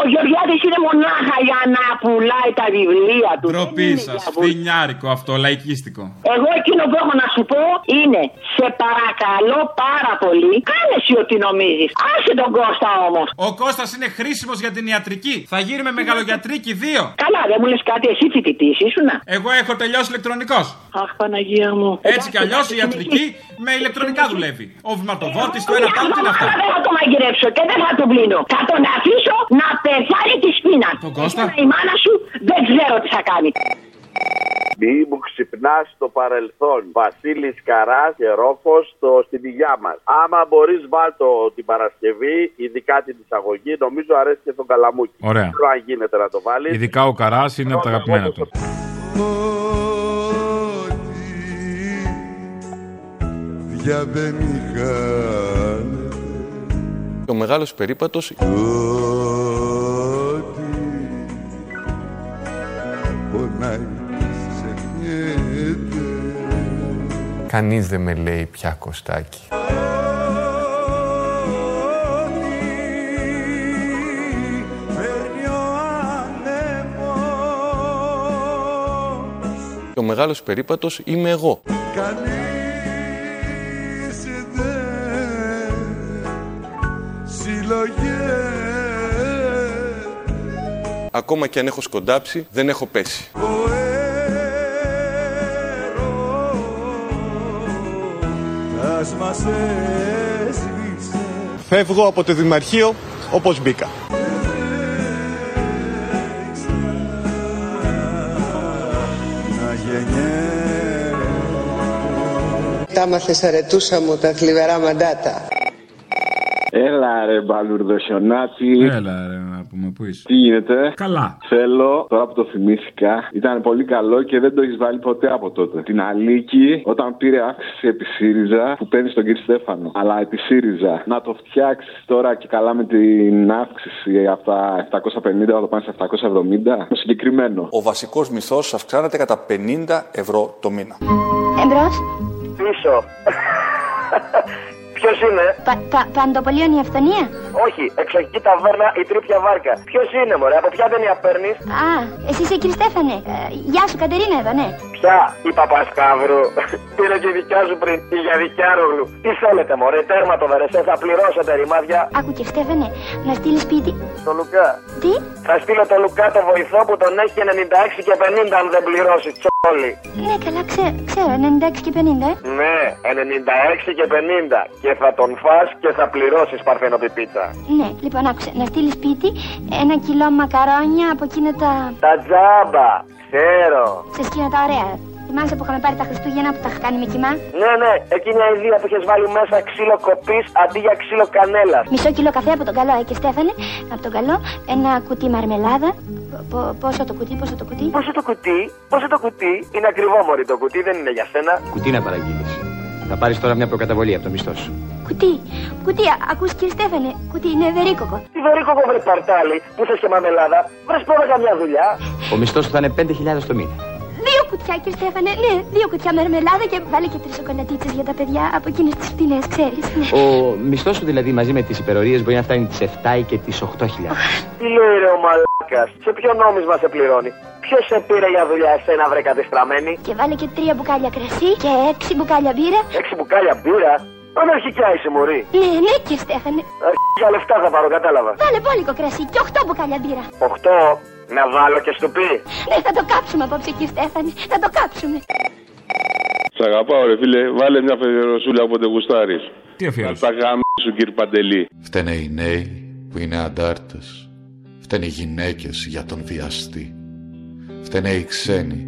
ο Γεωργιάδης είναι μονάχα για να πουλάει τα βιβλία του. Ντροπή σας. Φθινιάρικο αυτό, λαϊκίστικο. Εγώ εκείνο που έχω να σου πω είναι σε παρακαλώ πάρα πολύ. Κάνε εσύ ό,τι νομίζεις. Άσε τον Κώστα όμως. Ο Κώστας είναι χρήσιμος για την ιατρική. Θα γίνουμε μεγαλογιατρίκοι δύο. Καλά, δεν μου λες κάτι, εσύ φοιτητής ήσουνα. Εγώ έχω τελειώσει ηλεκτρονικός. Αχ, Παναγία μου. Έτσι κι αλλιώς η ιατρική με ηλεκτρονικά δουλεύει. Ο βηματοβόρτη, το ένα πάνω, τι είναι αυτά; Δεν θα το μαγειρέψω και δεν θα τον πλύνω. Θα τον αφήσω να πεθάνει της σπίνα. Τον Κώστα. Εσένα Η μάνα σου δεν ξέρω τι θα κάνει. Μη μου ξυπνάς στο παρελθόν. Βασίλης Καράς και Ρόφος στην υγειά μας. Άμα μπορείς, βάλτο την Παρασκευή, ειδικά την εισαγωγή, νομίζω αρέσει και τον Καλαμούκι. Ωραία. Δεν ξέρω αν γίνεται να το βάλεις. Ειδικά ο Καράς είναι από τα αγαπημένα του. Για δεν είχα Ο μεγάλος περίπατος πονάει ξεχνιέται Κανείς δεν με λέει πια Κωστάκι. Παίρνει ο άνεμος Ο μεγάλος περίπατος είμαι εγώ. Κανείς δεν συλλογέ Ακόμα και αν έχω σκοντάψει, δεν έχω πέσει. Ας μας έσβησε Φεύγω από το Δημαρχείο όπως μπήκα. να γεννιέται Τα μάθες αρετούσα μου τα θλιβερά μαντάτα. Έλα ρε μπαλουρδοσιονάτη. Έλα, ρε, να πούμε, πού είσαι. Τι γίνεται; Καλά. Θέλω, τώρα που το θυμήθηκα, ήταν πολύ καλό και δεν το έχεις βάλει ποτέ από τότε. Την Αλίκη, όταν πήρε αύξηση επί ΣΥΡΙΖΑ, που παίρνει τον κύριο Στέφανο. Αλλά επί ΣΥΡΙΖΑ. Να το φτιάξεις τώρα και καλά με την αύξηση από τα 750 να το πάνε στα 770. Το συγκεκριμένο. Ο βασικός μισθός αυξάνεται κατά 50 ευρώ το μήνα. Εμπρός. Πίσω. Ποιος είναι; Πα, πα, παντοπολίων η αυθονία; Όχι, εξοχική ταβέρνα η τρίπια βάρκα. Ποιος είναι, μωρέ, από ποια ταινία παίρνεις; Α, εσύ είσαι κύριε Στέφανε. Ε, γεια σου, Κατερίνα εδώ, ναι. Ποια, η Παπασκάβρου. Πήρε και η δικιά σου πριν, η Γιαδικιάρογλου. Τι θέλετε, μωρέ, τέρμα το βερεσέ, θα πληρώσετε ρημάδια. Άκου κύριε Στέφανε, να στείλεις σπίτι. Το Λουκά. Τι; Θα στείλω το Λουκά το βοηθό που τον έχει 96 και 50 αν δεν πληρώσεις, τσόλι. Ναι, καλά, ξέρω, ξέρω, 96 και 50, ε. Ναι, 96 και 50. Και θα τον φας και θα πληρώσεις παρθενοπιπίτσα. Ναι, λοιπόν, άκουσε, να στείλει σπίτι ένα κιλό μακαρόνια από εκείνα τα. Τα τζάμπα, ξέρω. σε εκείνα τα ωραία. Θυμάσαι που είχαμε πάρει τα Χριστούγεννα που τα είχα κάνει με κοιμά. Ναι, ναι, εκείνη η αηδία που είχες βάλει μέσα ξύλο κοπής αντί για ξύλο κανέλας. Μισό κιλό καφέ από τον καλό, ε, και Στέφανε, από τον καλό, ένα κουτί μαρμελάδα. Πο- πόσο το κουτί, πόσο το κουτί; Πόσο το κουτί, πόσο το κουτί; Είναι ακριβό μωρή το κουτί, δεν είναι για σένα. Κουτί να παραγγείλεις. Θα πάρεις τώρα μια προκαταβολή από το μισθό σου. Κουτί, κουτί, α- ακούς κύριε Στέφανε, κουτί είναι βερίκοκο. Τι βερίκοκο βρε παρτάλι, που θες και μαμελάδα. Βρες πρώτα καμιά δουλειά. Ο μισθός σου θα είναι 5.000 το μήνα. Δύο κουτιά κύριε Στέφανε, ναι, δύο κουτιά μαρμελάδα και βάλε και τρεις σοκολατίτσες για τα παιδιά από εκείνες τις φτηνές, ξέρεις. Ναι. Ο μισθός σου δηλαδή μαζί με τις υπερορίες μπορεί να φτάνει τις 7 ή και τις 8.000. Τι λέει ρε ο μαλάκας, σε ποιο νόμισμα σε πληρώνει; Ποιος σε πήρε για δουλειά εσένα βρε κατεστραμμένη; Και βάλε και τρία μπουκάλια κρασί και έξι μπουκάλια μπύρα. Έξι μπουκάλια μπύρα; Όταν αρχικά είσαι μωρή. Ναι, ναι κύριε Στέφανε. Για λεφτά θα πάρω, κατάλαβα. Βάλε πόλικο κρασί και οχτώ μπουκάλια μπύρα. Οχτώ, να βάλω και στο πει. Ναι, θα το κάψουμε απόψε κύριε Στέφανε, θα το κάψουμε. Σ' αγαπάω ρε φίλε, βάλε μια φεδεροσούλα όποτε γουστάρεις. Τι αφιέρωση; Τα γάμ σου κύριε Παντελή. Φταίνε οι νέοι που είναι αντάρτες. Φταίνε οι γυναίκες για τον βιαστή. Φταίνε οι ξένοι.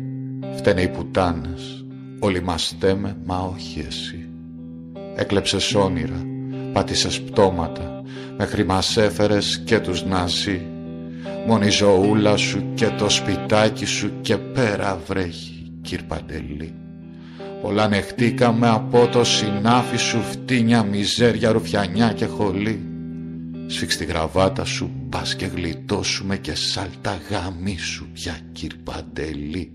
Φταίνε οι πουτάνες. Όλοι μας στέμε, μα όχι εσύ. Έκλεψες όνειρα, πάτησες πτώματα, μέχρι μας έφερες και τους ναζί. Μόνη η ζωούλα σου και το σπιτάκι σου και πέρα βρέχει, κύρ Παντελή. Πολλά νεχτήκαμε από το συνάφι σου φτύνια, μιζέρια, ρουφιανιά και χολή. Σφίξ τη γραβάτα σου, πας και γλιτώσουμε και σάλτα γάμι σου πια κύρ Παντελή.